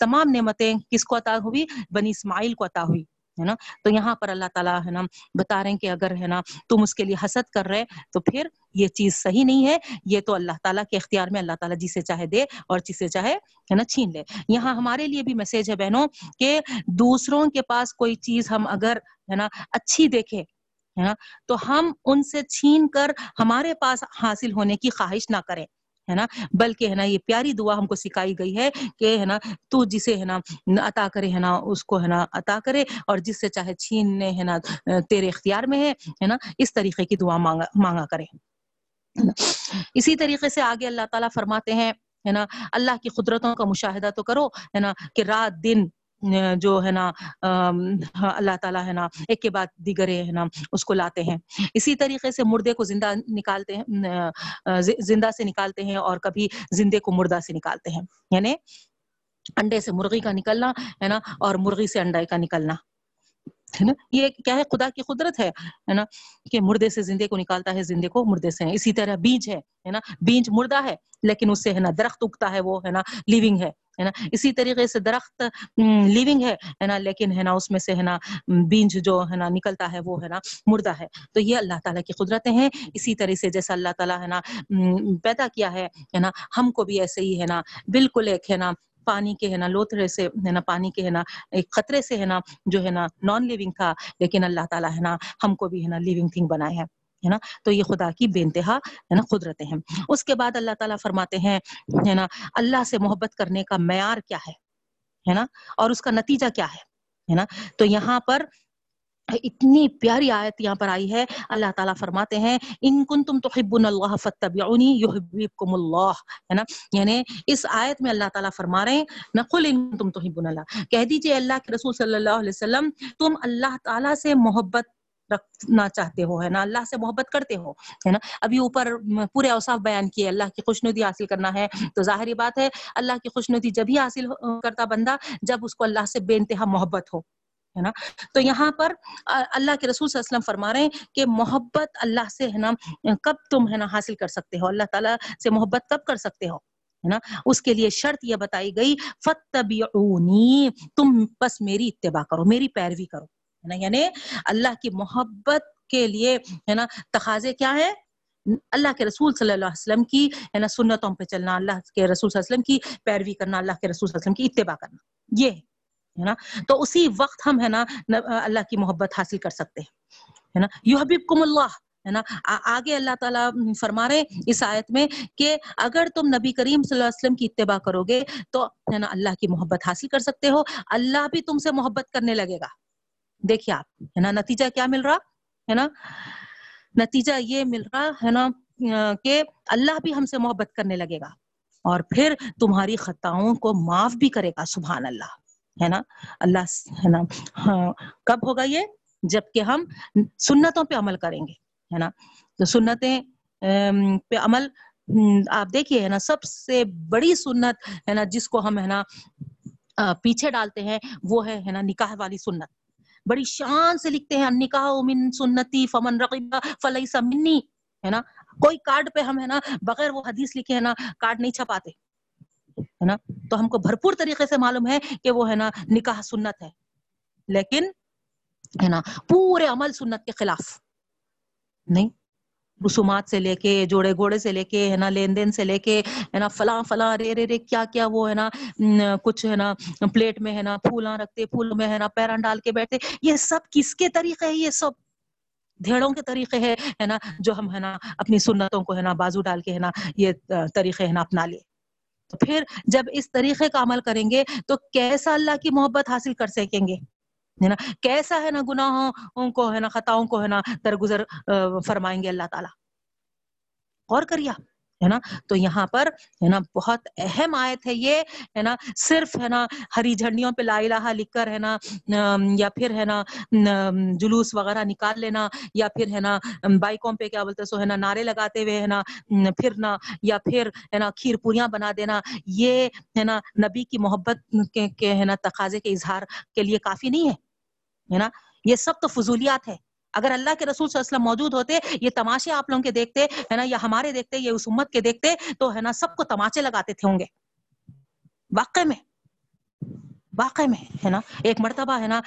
تمام نعمتیں کس کو عطا ہوئی؟ بنی اسماعیل کو عطا ہوئی۔ ہے نا؟ تو یہاں پر اللہ تعالیٰ ہے نا بتا رہے ہیں کہ اگر ہے نا تم اس کے لیے حسد کر رہے تو پھر یہ چیز صحیح نہیں ہے۔ یہ تو اللہ تعالیٰ کے اختیار میں اللہ تعالیٰ جسے چاہے دے اور جسے چاہے ہے نا چھین لے۔ یہاں ہمارے لیے بھی میسج ہے بہنوں کہ دوسروں کے پاس کوئی چیز ہم اگر ہے نا اچھی دیکھے ہے نا تو ہم ان سے چھین کر ہمارے پاس حاصل ہونے کی خواہش نہ کریں۔ ہے نا؟ بلکہ ہے نا یہ پیاری دعا ہم کو سکھائی گئی ہے کہ ہے نا تو جسے ہے نا عطا کرے ہے نا، اس کو ہے نا عطا کرے اور جس سے چاہے چھیننے ہے نا، تیرے اختیار میں ہے نا؟ اس طریقے کی دعا مانگا مانگا کرے۔ اسی طریقے سے آگے اللہ تعالیٰ فرماتے ہیں، ہے نا؟ اللہ کی قدرتوں کا مشاہدہ تو کرو، ہے نا؟ کہ رات، دن جو ہے نا ہاں، اللہ تعالیٰ ہے نا، ایک کے بعد دیگر ہے نا، اس کو لاتے ہیں۔ اسی طریقے سے مردے کو زندہ نکالتے ہیں زندہ سے نکالتے ہیں اور کبھی زندے کو مردہ سے نکالتے ہیں۔ یعنی انڈے سے مرغی کا نکلنا ہے نا، اور مرغی سے انڈے کا نکلنا۔ ہے نا؟ یہ کیا ہے؟ خدا کی قدرت ہے نا؟ کہ مردے سے زندے کو نکالتا ہے، زندے کو مردے سے اسی طرح بیج ہے نا؟ بیج مردہ ہے، لیکن اس سے، ہے نا، درخت اگتا ہے وہ، ہے نا؟ لیونگ ہے ہے نا؟ اسی طریقے سے درخت لیونگ ہے نا؟ لیکن، ہے نا، اس میں سے، ہے نا بیج جو، ہے نا، نکلتا ہے وہ، ہے نا، مردہ ہے۔ تو یہ اللہ تعالیٰ کی قدرتیں ہیں۔ اسی طرح سے جیسا اللہ تعالیٰ، ہے نا پیدا کیا ہے نا، ہم کو بھی ایسے ہی، ہے نا، بالکل ایک، ہے نا پانی کے ہے نا لوتھرے سے ہے نا، پانی کے ہے نا، ایک خطرے سے ہے نا، جو ہے نا نان لیونگ تھا، لیکن اللہ تعالیٰ ہے نا ہم کو بھی ہے نا لیونگ تھنگ بنائے ہیں، ہے نا؟ تو یہ خدا کی بے انتہا ہے نا قدرتیں ہیں۔ اس کے بعد اللہ تعالیٰ فرماتے ہیں، ہے نا، اللہ سے محبت کرنے کا معیار کیا ہے؟ ہے نا؟ اور اس کا نتیجہ کیا ہے نا؟ تو یہاں پر اتنی پیاری آیت یہاں پر آئی ہے۔ اللہ تعالیٰ فرماتے ہیں، ان کن تم تو اللہ فتبعونی یحببکم اللہ ہے نا؟ یعنی اس آیت میں اللہ تعالیٰ فرما رہے ہیں نقل ان تم تو اللہ کہہ دیجیے اللہ کے رسول صلی اللہ علیہ وسلم، تم اللہ تعالیٰ سے محبت رکھنا چاہتے ہو، ہے نا؟ اللہ سے محبت کرتے ہو، ہے نا؟ ابھی اوپر پورے اوصاف بیان کیے، اللہ کی خوش ندی حاصل کرنا ہے۔ تو ظاہری بات ہے، اللہ کی خوش ندی جب ہی حاصل کرتا بندہ، جب اس کو اللہ سے بے انتہا محبت ہو۔ ہے نا؟ تو یہاں پر اللہ کے رسول صلی اللہ علیہ وسلم فرما رہے ہیں کہ محبت اللہ سے ہے نا، کب تم ہے نا حاصل کر سکتے ہو؟ اللہ تعالیٰ سے محبت کب کر سکتے ہو؟ ہے نا؟ اس کے لیے شرط یہ بتائی گئی فتبعونی تم بس میری اتباع کرو، میری پیروی کرو، ہے نا؟ یعنی اللہ کی محبت کے لیے ہے نا، تقاضے کیا ہے اللہ کے رسول صلی اللہ علیہ وسلم کی، ہے نا، سنتوں پہ چلنا، اللہ کے رسول صلی اللہ علیہ وسلم کی پیروی کرنا، اللہ کے رسول صلی اللہ علیہ وسلم کی اتباع کرنا، یہ ہے نا؟ تو اسی وقت ہم ہے نا اللہ کی محبت حاصل کر سکتے ہیں نا؟ یحببکم اللہ، ہے نا؟ آگے اللہ تعالیٰ فرما رہے اس آیت میں کہ اگر تم نبی کریم صلی اللہ علیہ وسلم کی اتباع کرو گے تو ہے نا، اللہ کی محبت حاصل کر سکتے ہو، اللہ بھی تم سے محبت کرنے لگے گا۔ دیکھیے آپ، ہے نا؟ نتیجہ کیا مل رہا؟ ہے نا؟ نتیجہ یہ مل رہا ہے نا کہ اللہ بھی ہم سے محبت کرنے لگے گا اور پھر تمہاری خطاؤں کو معاف بھی کرے گا، سبحان اللہ۔ ہے نا؟ اللہ ہے نا؟ ہاں کب ہوگا یہ؟ جبکہ ہم سنتوں پہ عمل کریں گے، ہے نا؟ تو سنتیں پہ عمل آپ دیکھیے، ہے نا، سب سے بڑی سنت، ہے نا، جس کو ہم، ہے نا پیچھے ڈالتے ہیں، وہ ہے نا، نکاح والی سنت۔ بڑی شان سے لکھتے ہیں نکاح من سنتی فمن رقیبہ فلئی منی، ہے نا؟ کوئی کارڈ پہ ہم، ہے نا، بغیر وہ حدیث لکھے، ہے نا، کارڈ نہیں چھپاتے۔ ہے نا تو ہم کو بھرپور طریقے سے معلوم ہے کہ وہ ہے نا نکاح سنت ہے لیکن ہے نا پورے عمل سنت کے خلاف نہیں رسومات سے لے کے جوڑے گھوڑے سے لے کے ہے نا لین دین سے لے کے ہے نا فلاں فلاں رے رے رے کیا کیا وہ ہے نا کچھ ہے نا پلیٹ میں ہے نا پھولاں رکھتے پھول میں ہے نا پیران ڈال کے بیٹھتے یہ سب کس کے طریقے ہے یہ سب دھیڑوں کے طریقے ہے نا جو ہم ہے نا اپنی سنتوں کو ہے نا بازو ڈال کے ہے نا یہ طریقے ہے نا اپنا لیے تو پھر جب اس طریقے کا عمل کریں گے تو کیسا اللہ کی محبت حاصل کر سکیں گے؟ ہے نا؟ کیسا ہے نا گناہوں کو ہے نا، خطاؤں کو ہے نا درگزر فرمائیں گے اللہ تعالیٰ۔ غور کریا ہے نا؟ تو یہاں پر ہے نا بہت اہم آیت ہے یہ، ہے نا؟ صرف ہے نا ہری جھنڈیوں پہ لا الہ لکھ کر ہے نا یا پھر ہے نا جلوس وغیرہ نکال لینا، یا پھر ہے نا بائکوں پہ کیا بولتے سو ہے نا، نعرے لگاتے ہوئے ہے نا پھرنا، یا پھر ہے نا، کھیر پوریاں بنا دینا، یہ ہے نا نبی کی محبت کے ہے نا تقاضے کے اظہار کے لیے کافی نہیں ہے نا؟ یہ سب تو فضولیات ہے۔ اگر اللہ کے رسول صلی اللہ علیہ وسلم موجود ہوتے، یہ تماشے آپ لوگوں کے دیکھتے، ہے نا، یا ہمارے دیکھتے یہ اس امت کے دیکھتے، تو ہے نا، سب کو تماشے لگاتے تھے ہوں گے۔ واقع میں واقع میں، ہے نا، ایک مرتبہ، ہے نا،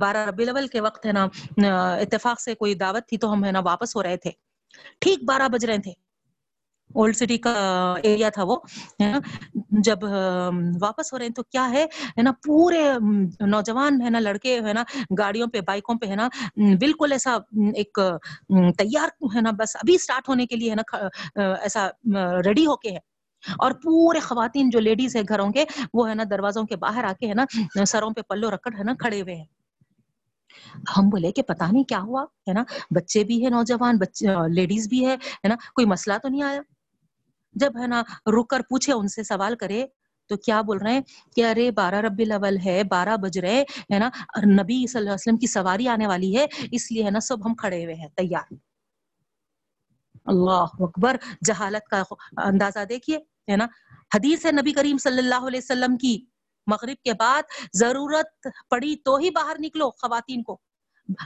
بارہ ربی الاول کے وقت، ہے نا، اتفاق سے کوئی دعوت تھی تو ہم، ہے نا، واپس ہو رہے تھے۔ ٹھیک بارہ بج رہے تھے۔ اولڈ سٹی کا ایریا تھا وہ جب واپس ہو رہے ہیں تو کیا ہے نا پورے نوجوان ہے نا لڑکے ہے نا گاڑیوں پہ بائکوں پہ ہے نا بالکل ایسا ایک تیار ہے نا بس ابھی اسٹارٹ ہونے کے لیے ہے نا ایسا ریڈی ہو کے ہے اور پورے خواتین جو لیڈیز ہے گھروں کے وہ ہے نا دروازوں کے باہر آ کے ہے نا سروں پہ پلو رکڑ ہے نا کھڑے ہوئے ہیں ہم بولے کہ پتا نہیں کیا ہوا ہے نا بچے بھی ہے نوجوان بچے لیڈیز بھی ہے نا کوئی مسئلہ تو نہیں آیا جب ہے نا رک کر پوچھے ان سے سوال کرے تو کیا بول رہے ہیں کہ ارے بارہ ربی الاول ہے، بارہ بج رہے ہے نا؟ نبی صلی اللہ علیہ وسلم کی سواری آنے والی ہے، اس لیے ہے نا سب ہم کھڑے ہوئے ہیں، تیار۔ اللہ اکبر، جہالت کا اندازہ دیکھیے، ہے نا؟ حدیث ہے نبی کریم صلی اللہ علیہ وسلم کی، مغرب کے بعد ضرورت پڑی تو ہی باہر نکلو خواتین کو۔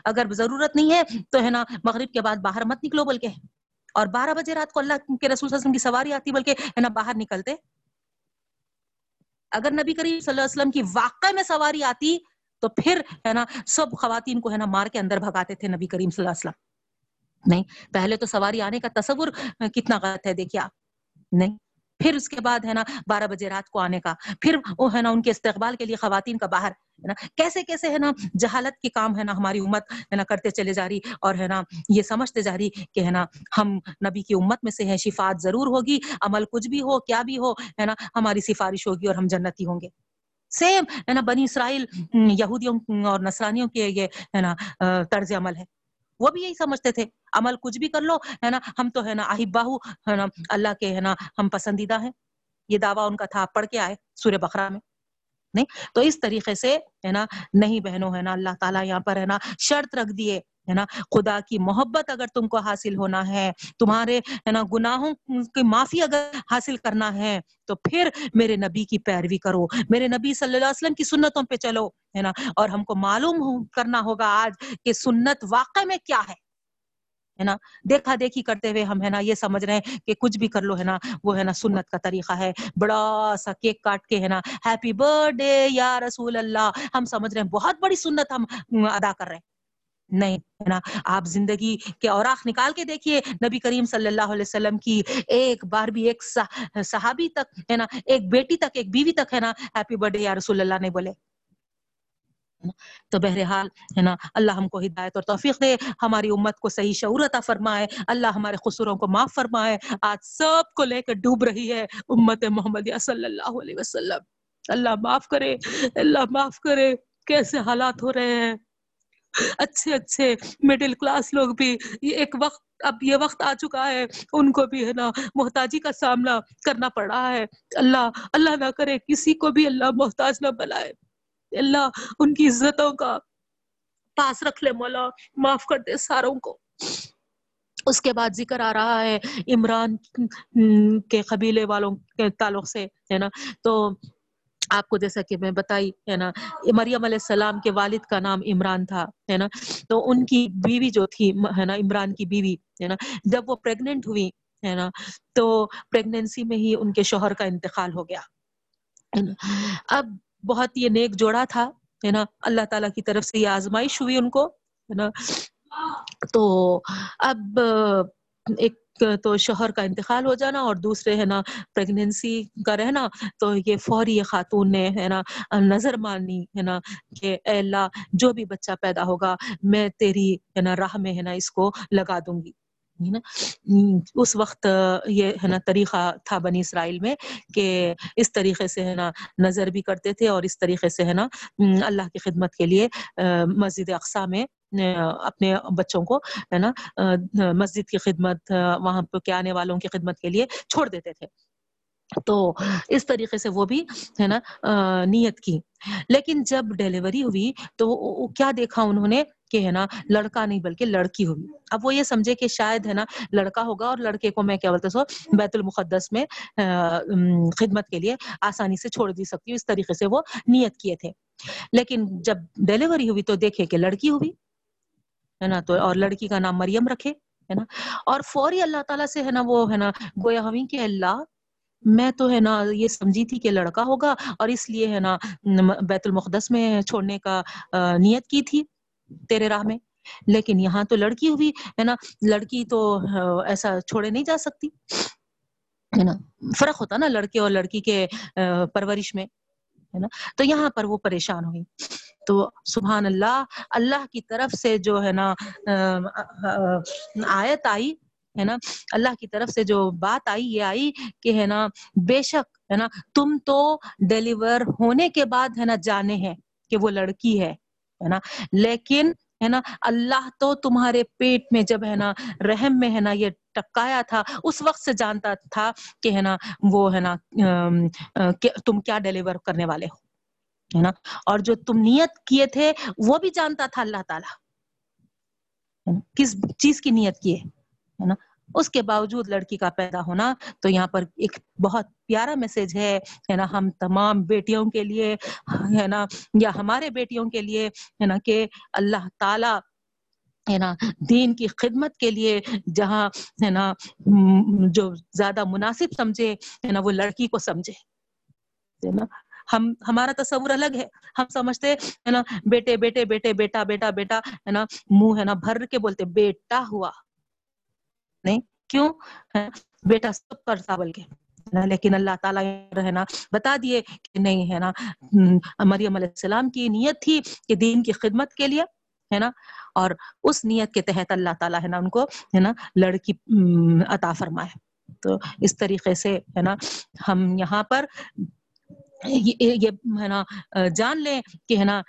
اگر ضرورت نہیں ہے تو ہے نا مغرب کے بعد باہر مت نکلو بلکہ۔ اور بارہ بجے رات کو اللہ کے رسول صلی اللہ علیہ وسلم کی سواری آتی، بلکہ ہے نا باہر نکلتے۔ اگر نبی کریم صلی اللہ علیہ وسلم کی واقع میں سواری آتی، تو پھر ہے نا سب خواتین کو ہے نا مار کے اندر بھگاتے تھے نبی کریم صلی اللہ علیہ وسلم۔ نہیں، پہلے تو سواری آنے کا تصور کتنا غلط ہے، دیکھیے آپ۔ نہیں، پھر اس کے بعد ہے نا بارہ بجے رات کو آنے کا، پھر وہ ہے نا ان کے استقبال کے لیے خواتین کا باہر۔ ہے نا؟ کیسے کیسے ہے نا؟ جہالت کے کام ہے نا ہماری امت، ہے نا؟ کرتے چلے جا رہی اور ہے نا یہ سمجھتے جا رہی کہ ہے نا ہم نبی کی امت میں سے ہیں شفات ضرور ہوگی، عمل کچھ بھی ہو، کیا بھی ہو، ہے نا؟ ہماری سفارش ہوگی اور ہم جنتی ہوں گے۔ سیم ہے نا؟ بنی اسرائیل یہودیوں اور نصرانیوں کے یہ، ہے نا طرز عمل ہے۔ وہ بھی یہی سمجھتے تھے۔ عمل کچھ بھی کر لو، ہے نا؟ ہم تو ہے نا احباہو ہے نا؟ اللہ کے، ہے نا، ہم پسندیدہ ہیں۔ یہ دعویٰ ان کا تھا، پڑھ کے آئے سورہ بقرہ میں۔ نہیں؟ تو اس طریقے سے، ہے نا، نہیں بہنوں، ہے نا، اللہ تعالیٰ یہاں پر، ہے نا، شرط رکھ دیے، ہے نا، خدا کی محبت اگر تم کو حاصل ہونا ہے، تمہارے، ہے نا، گناہوں کی معافی اگر حاصل کرنا ہے، تو پھر میرے نبی کی پیروی کرو، میرے نبی صلی اللہ علیہ وسلم کی سنتوں پہ چلو، ہے نا، اور ہم کو معلوم کرنا ہوگا آج کہ سنت واقع میں کیا ہے۔ ہے نا؟ دیکھا دیکھی کرتے ہوئے ہم ہے نا یہ سمجھ رہے ہیں کہ کچھ بھی کر لو ہے نا، وہ ہے نا سنت کا طریقہ ہے۔ بڑا سا کیک کاٹ کے ہے نا ہیپی برتھ ڈے یا رسول اللہ۔ ہم سمجھ رہے ہیں، بہت بڑی سنت ہم ادا کر رہے ہیں۔ نہیں ہے نا، آپ زندگی کے اوراق نکال کے دیکھیے، نبی کریم صلی اللہ علیہ وسلم کی ایک بار بھی ایک صحابی تک ہے نا، ایک بیٹی تک، ایک بیوی تک ہے نا ہیپی برتھ ڈے یا رسول اللہ نے بولے۔ تو بہرحال، ہے نا، اللہ ہم کو ہدایت اور توفیق دے، ہماری امت کو صحیح شعور عطا فرمائے، اللہ ہمارے قصوروں کو معاف فرمائے، آج سب کو لے کر ڈوب رہی ہے امت محمد صلی اللہ علیہ وسلم۔ اللہ معاف کرے، اللہ معاف کرے، کیسے حالات ہو رہے ہیں؟ اچھے اچھے مڈل کلاس لوگ بھی ایک وقت، اب یہ وقت آ چکا ہے، ان کو بھی، ہے نا، محتاجی کا سامنا کرنا پڑ رہا ہے۔ اللہ اللہ نہ کرے کسی کو بھی اللہ محتاج نہ بنائے۔ اللہ ان کی عزتوں کا پاس رکھ لے مولا، معاف کر دے ساروں کو۔ اس کے بعد ذکر آ رہا ہے عمران کے قبیلے والوں کے تعلق سے، ہے نا؟ تو آپ کو جیسا کہ میں بتائی، ہے نا؟ مریم علیہ السلام کے والد کا نام عمران تھا، ہے نا؟ تو ان کی بیوی جو تھی، ہے نا؟ عمران کی بیوی، ہے نا؟ جب وہ پریگننٹ ہوئی، ہے نا؟ تو پریگنینسی میں ہی ان کے شوہر کا انتقال ہو گیا اب بہت یہ نیک جوڑا تھا، ہے نا؟ اللہ تعالیٰ کی طرف سے یہ آزمائش ہوئی ان کو، ہے نا؟ تو اب ایک تو شوہر کا انتقال ہو جانا اور دوسرے، ہے نا پریگنینسی کا رہنا، تو یہ فوری خاتون نے، ہے نا، نظر مانی، ہے نا، کہ اے اللہ، جو بھی بچہ پیدا ہوگا، میں تیری، ہے نا، راہ میں، ہے نا، اس کو لگا دوں گی۔ اس وقت یہ ہے نا طریقہ تھا بنی اسرائیل میں کہ اس طریقے سے ہے نا نظر بھی کرتے تھے اور اس طریقے سے ہے نا اللہ کی خدمت کے لیے مسجد اقسا میں اپنے بچوں کو ہے نا مسجد کی خدمت وہاں پہ کے آنے والوں کی خدمت کے لیے چھوڑ دیتے تھے۔ تو اس طریقے سے وہ بھی ہے نا نیت کی۔ لیکن جب ڈیلیوری ہوئی تو کیا دیکھا انہوں نے؟ کہ ہے نا، لڑکا نہیں بلکہ لڑکی ہوئی اب وہ یہ سمجھے کہ شاید ہے نا لڑکا ہوگا اور لڑکے کو میں کیا بولتے سو بیت المقدس میں خدمت کے لیے آسانی سے چھوڑ دی سکتی ہوں۔ اس طریقے سے وہ نیت کیے تھے۔ لیکن جب ڈیلیوری ہوئی تو دیکھے کہ لڑکی ہوئی ہے نا، تو اور لڑکی کا نام مریم رکھے، ہے نا۔ اور فوری اللہ تعالیٰ سے ہے نا وہ ہے نا گویا ہوئی کہ اللہ، میں تو ہے نا یہ سمجھی تھی کہ لڑکا ہوگا اور اس لیے ہے نا بیت المقدس میں چھوڑنے کا نیت کی تھی۔ تیرے راہ میں۔ لیکن یہاں تو لڑکی ہوئی، ہے نا؟ لڑکی تو ایسا چھوڑے نہیں جا سکتی۔ ہے نا؟ فرق ہوتا نا لڑکے اور لڑکی کے پرورش میں، ہے نا؟ تو یہاں پر وہ پریشان ہوئی۔ تو سبحان اللہ اللہ کی طرف سے جو، ہے نا آیت آئی، ہے نا؟ اللہ کی طرف سے جو بات آئی، یہ آئی کہ، ہے نا، بے شک، ہے نا، تم تو ڈیلیور ہونے کے بعد، ہے نا، جانے ہیں کہ وہ لڑکی ہے۔ ہے نا؟ لیکن ہے نا، اللہ تو تمہارے پیٹ میں جب ہے نا رحم میں ہے نا یہ ٹکایا تھا، اس وقت سے جانتا تھا کہ ہے نا وہ ہے نا تم کیا ڈیلیور کرنے والے ہو، ہے نا؟ اور جو تم نیت کیے تھے، وہ بھی جانتا تھا اللہ تعالی کس چیز کی نیت کیے، ہے نا؟ اس کے باوجود لڑکی کا پیدا ہونا تو یہاں پر ایک بہت پیارا میسج ہے ہے نا ہم تمام بیٹیوں کے لیے ہے نا یا ہمارے بیٹیوں کے لیے ہے نا کہ اللہ تعالی ہے نا دین کی خدمت کے لیے جہاں ہے نا جو زیادہ مناسب سمجھے ہے نا وہ لڑکی کو سمجھے ہے نا ہم ہمارا تصور الگ ہے ہم سمجھتے ہے نا بیٹے بیٹے بیٹے بیٹا بیٹا بیٹا ہے نا منہ ہے نا بھر کے بولتے بیٹا ہوا نہیں؟ کیوں؟ بیٹا سب کرتا بول کے۔ لیکن اللہ تعالیٰ رہنا بتا دیے کہ نہیں، ہے نا مریم علیہ السلام کی نیت تھی کہ دین کی خدمت کے لیے، ہے نا، اور اس نیت کے تحت اللہ تعالیٰ ہے نا، ان کو، ہے نا، لڑکی عطا فرمائے۔ تو اس طریقے سے، ہے نا، ہم یہاں پر یہ ہے نا جان لیں کہ ہے نا،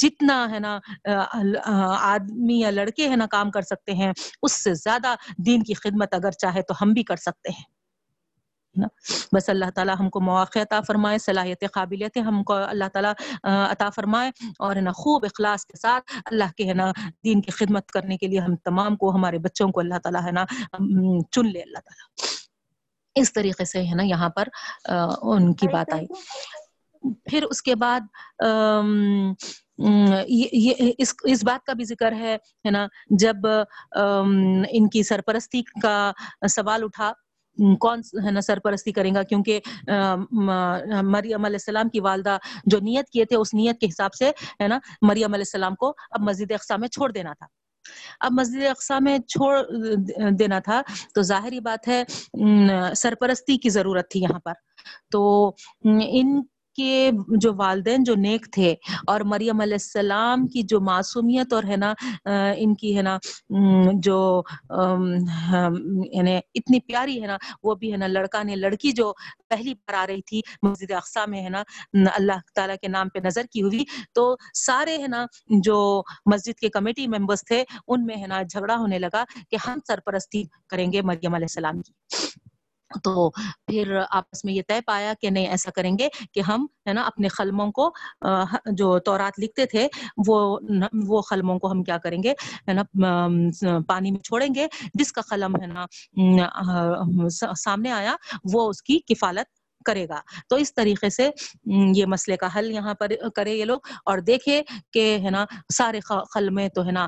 جتنا ہے نا آدمی یا لڑکے ہے نا کام کر سکتے ہیں، اس سے زیادہ دین کی خدمت اگر چاہے تو ہم بھی کر سکتے ہیں بس اللہ تعالیٰ ہم کو مواقع عطا فرمائے، صلاحیت قابلیت ہم کو اللہ تعالیٰ عطا فرمائے اور ہے نا، خوب اخلاص کے ساتھ اللہ کے ہے نا دین کی خدمت کرنے کے لیے ہم تمام کو، ہمارے بچوں کو اللہ تعالیٰ ہے نا چن لے اللہ تعالیٰ۔ اس طریقے سے ہے نا یہاں پر ان کی بات آئی۔ پھر اس کے بعد اس بات کا بھی ذکر ہے نا جب ان کی سرپرستی کا سوال اٹھا کون ہے نا سرپرستی کریں گا؟ کیونکہ مریم علیہ السلام کی والدہ جو نیت کیے تھے اس نیت کے حساب سے ہے نا مریم علیہ السلام کو اب مسجد اقسا میں چھوڑ دینا تھا۔ اب مسجد اقسا میں چھوڑ دینا تھا تو ظاہری بات ہے سرپرستی کی ضرورت تھی یہاں پر۔ تو ان کے جو والدین جو نیک تھے اور مریم علیہ السلام کی جو معصومیت اور ہے نا ان کی ہے نا جو یعنی اتنی پیاری ہے نا، وہ بھی ہے نا لڑکا نے لڑکی جو پہلی بار آ رہی تھی مسجد اقسا میں ہے نا اللہ تعالیٰ کے نام پہ نظر کی ہوئی، تو سارے ہے نا جو مسجد کے کمیٹی ممبرس تھے، ان میں ہے نا جھگڑا ہونے لگا کہ ہم سرپرستی کریں گے مریم علیہ السلام کی۔ تو پھر آپس میں یہ طے پایا کہ نہیں، ایسا کریں گے کہ ہم، ہے نا، اپنے خلموں کو جو تورات لکھتے تھے، وہ وہ خلموں کو ہم کیا کریں گے، ہے نا پانی میں چھوڑیں گے، جس کا قلم، ہے نا سامنے آیا، وہ اس کی کفالت کرے گا۔ تو اس طریقے سے یہ مسئلے کا حل یہاں پر کرے یہ لوگ۔ اور دیکھے کہ، ہے نا، سارے خلمے تو، ہے نا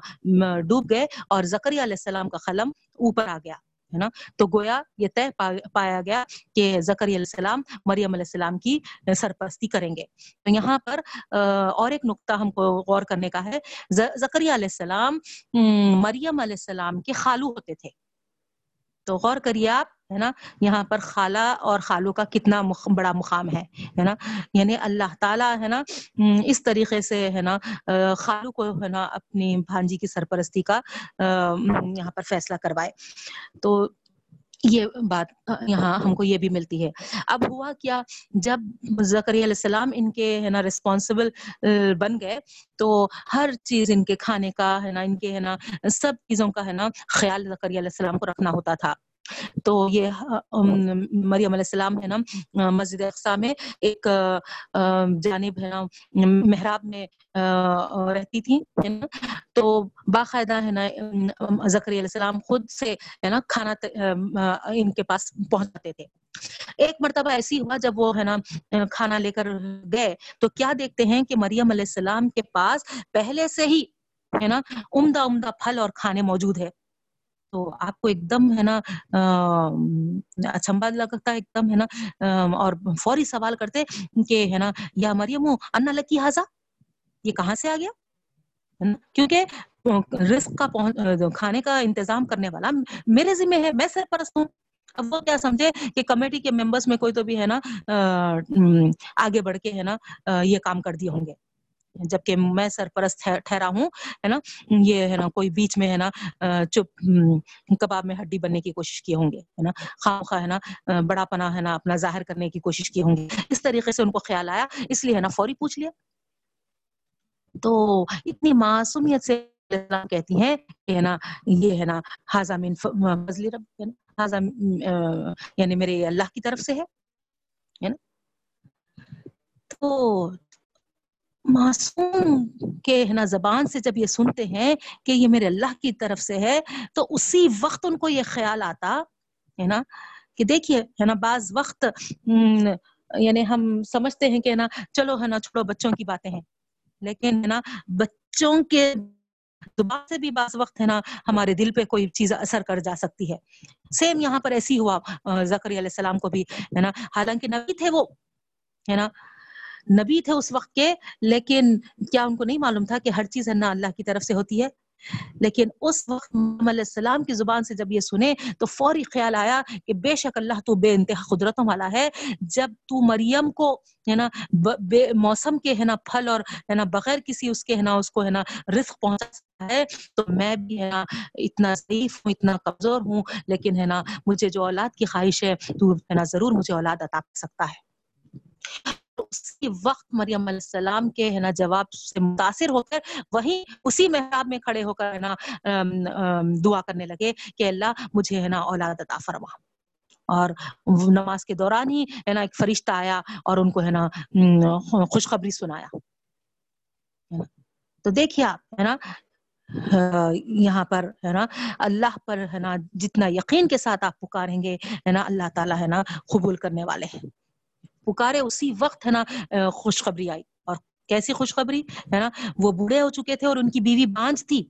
ڈوب گئے اور زکری علیہ السلام کا قلم اوپر آ گیا۔ ہے نا؟ تو گویا یہ طے پایا گیا کہ زکری علیہ السلام مریم علیہ السلام کی سرپرستی کریں گے۔ تو یہاں پر اور ایک نقطہ ہم کو غور کرنے کا ہے۔ زکری علیہ السلام مریم علیہ السلام کے خالو ہوتے تھے۔ تو غور کریے آپ ہے نا؟ یہاں پر خالہ اور خالو کا کتنا بڑا مقام ہے ہے نا؟ یعنی اللہ تعالیٰ ہے نا اس طریقے سے ہے نا خالو کو ہے نا اپنی بھانجی کی سرپرستی کا یہاں پر فیصلہ کروائے۔ تو یہ بات یہاں ہم کو یہ بھی ملتی ہے۔ اب ہوا کیا، جب زکری علیہ السلام ان کے ہے نا ریسپانسبل بن گئے، تو ہر چیز ان کے کھانے کا ہے نا، ان کے ہے نا، سب چیزوں کا ہے نا خیال زکری علیہ السلام کو رکھنا ہوتا تھا۔ تو یہ مریم علیہ السلام ہے نا مسجد اقسا میں ایک جانب ہے نا محراب میں رہتی تھی تو باقاعدہ ہے نا زکری علیہ السلام خود سے ہے نا کھانا ان کے پاس پہنچاتے تھے۔ ایک مرتبہ ایسی ہوا جب وہ ہے نا کھانا لے کر گئے تو کیا دیکھتے ہیں کہ مریم علیہ السلام کے پاس پہلے سے ہی ہے نا عمدہ عمدہ پھل اور کھانے موجود ہے تو آپ کو ایک دم ہے نا اچھمبا لگتا ہے ایک دم ہے نا اور فوری سوال کرتے کہ ہے نا یا مریم انا لکی حاضا یہ کہاں سے آ گیا کیونکہ رسک کا کھانے کا انتظام کرنے والا میرے ذمہ ہے میں سرپرست ہوں اب وہ کیا سمجھے کہ کمیٹی کے ممبرس میں کوئی تو بھی ہے نا آگے بڑھ کے ہے نا یہ کام کر دیے ہوں گے جبکہ میں سرپرست ٹھہرا ہوں، ہے نا؟ یہ ہے نا، کوئی بیچ میں ہے نا چپ کباب میں ہڈی بننے کی کوشش کیے ہوں گے، ہے نا؟ خام خواہ ہے نا بڑا پنا ہے نا، اپنا ظاہر کرنے کی کوشش کی ہوں گے۔ اس طریقے سے ان کو خیال آیا، اس لیے ہے نا، فوری پوچھ لیا۔ تو اتنی معصومیت سے کہتی ہیں کہ ہے نا، یہ ہے نا حاضم فضل رب، ہے نا؟ یعنی میرے اللہ کی طرف سے ہے نا؟ تو معصوم کے ہے نا، زبان سے جب یہ سنتے ہیں کہ یہ میرے اللہ کی طرف سے ہے، تو اسی وقت ان کو یہ خیال آتا، ہے نا؟ کہ دیکھیے، ہے نا، بعض وقت یعنی ہم سمجھتے ہیں کہ نا، چلو، ہے نا، چھوڑو بچوں کی باتیں ہیں۔ لیکن، ہے نا، بچوں کے زبان سے بھی بعض وقت، ہے نا، ہمارے دل پہ کوئی چیز اثر کر جا سکتی ہے۔ سیم یہاں پر ایسی ہوا زکری علیہ السلام کو بھی، ہے نا؟ حالانکہ نبی تھے وہ، ہے نا نبی تھے اس وقت کے، لیکن کیا ان کو نہیں معلوم تھا کہ ہر چیز ہے نا اللہ کی طرف سے ہوتی ہے؟ لیکن اس وقت علیہ السلام کی زبان سے جب یہ سنے تو فوری خیال آیا کہ بے شک اللہ تو بے انتہا قدرتوں والا ہے۔ جب تو مریم کو، ہے نا بے موسم کے، ہے نا، پھل اور، ہے نا، بغیر کسی اس کے، ہے نا، اس کو، ہے نا، رزق پہنچا ہے، تو میں بھی، ہے نا، اتنا ضعیف ہوں، اتنا کمزور ہوں، لیکن، ہے نا، مجھے جو اولاد کی خواہش ہے، تو، ہے نا، ضرور مجھے اولاد عطا کر سکتا ہے۔ اسی وقت مریم علیہ السلام کے ہے نا جواب سے متاثر ہو کر وہی اسی محراب میں کھڑے ہو کر ہے نا دعا کرنے لگے کہ اللہ مجھے ہے نا اولاد عطا فرما۔ اور نماز کے دوران ہی ہے نا ایک فرشتہ آیا اور ان کو ہے نا خوشخبری سنایا۔ تو دیکھیے آپ ہے نا، یہاں پر ہے نا، اللہ پر ہے نا جتنا یقین کے ساتھ آپ پکاریں گے ہے نا، اللہ تعالیٰ ہے نا قبول کرنے والے ہیں۔ پکارے اسی وقت ہے نا خوشخبری آئی اور کیسی خوشخبری ہے نا وہ بوڑھے ہو چکے تھے اور ان کی بیوی بانج تھی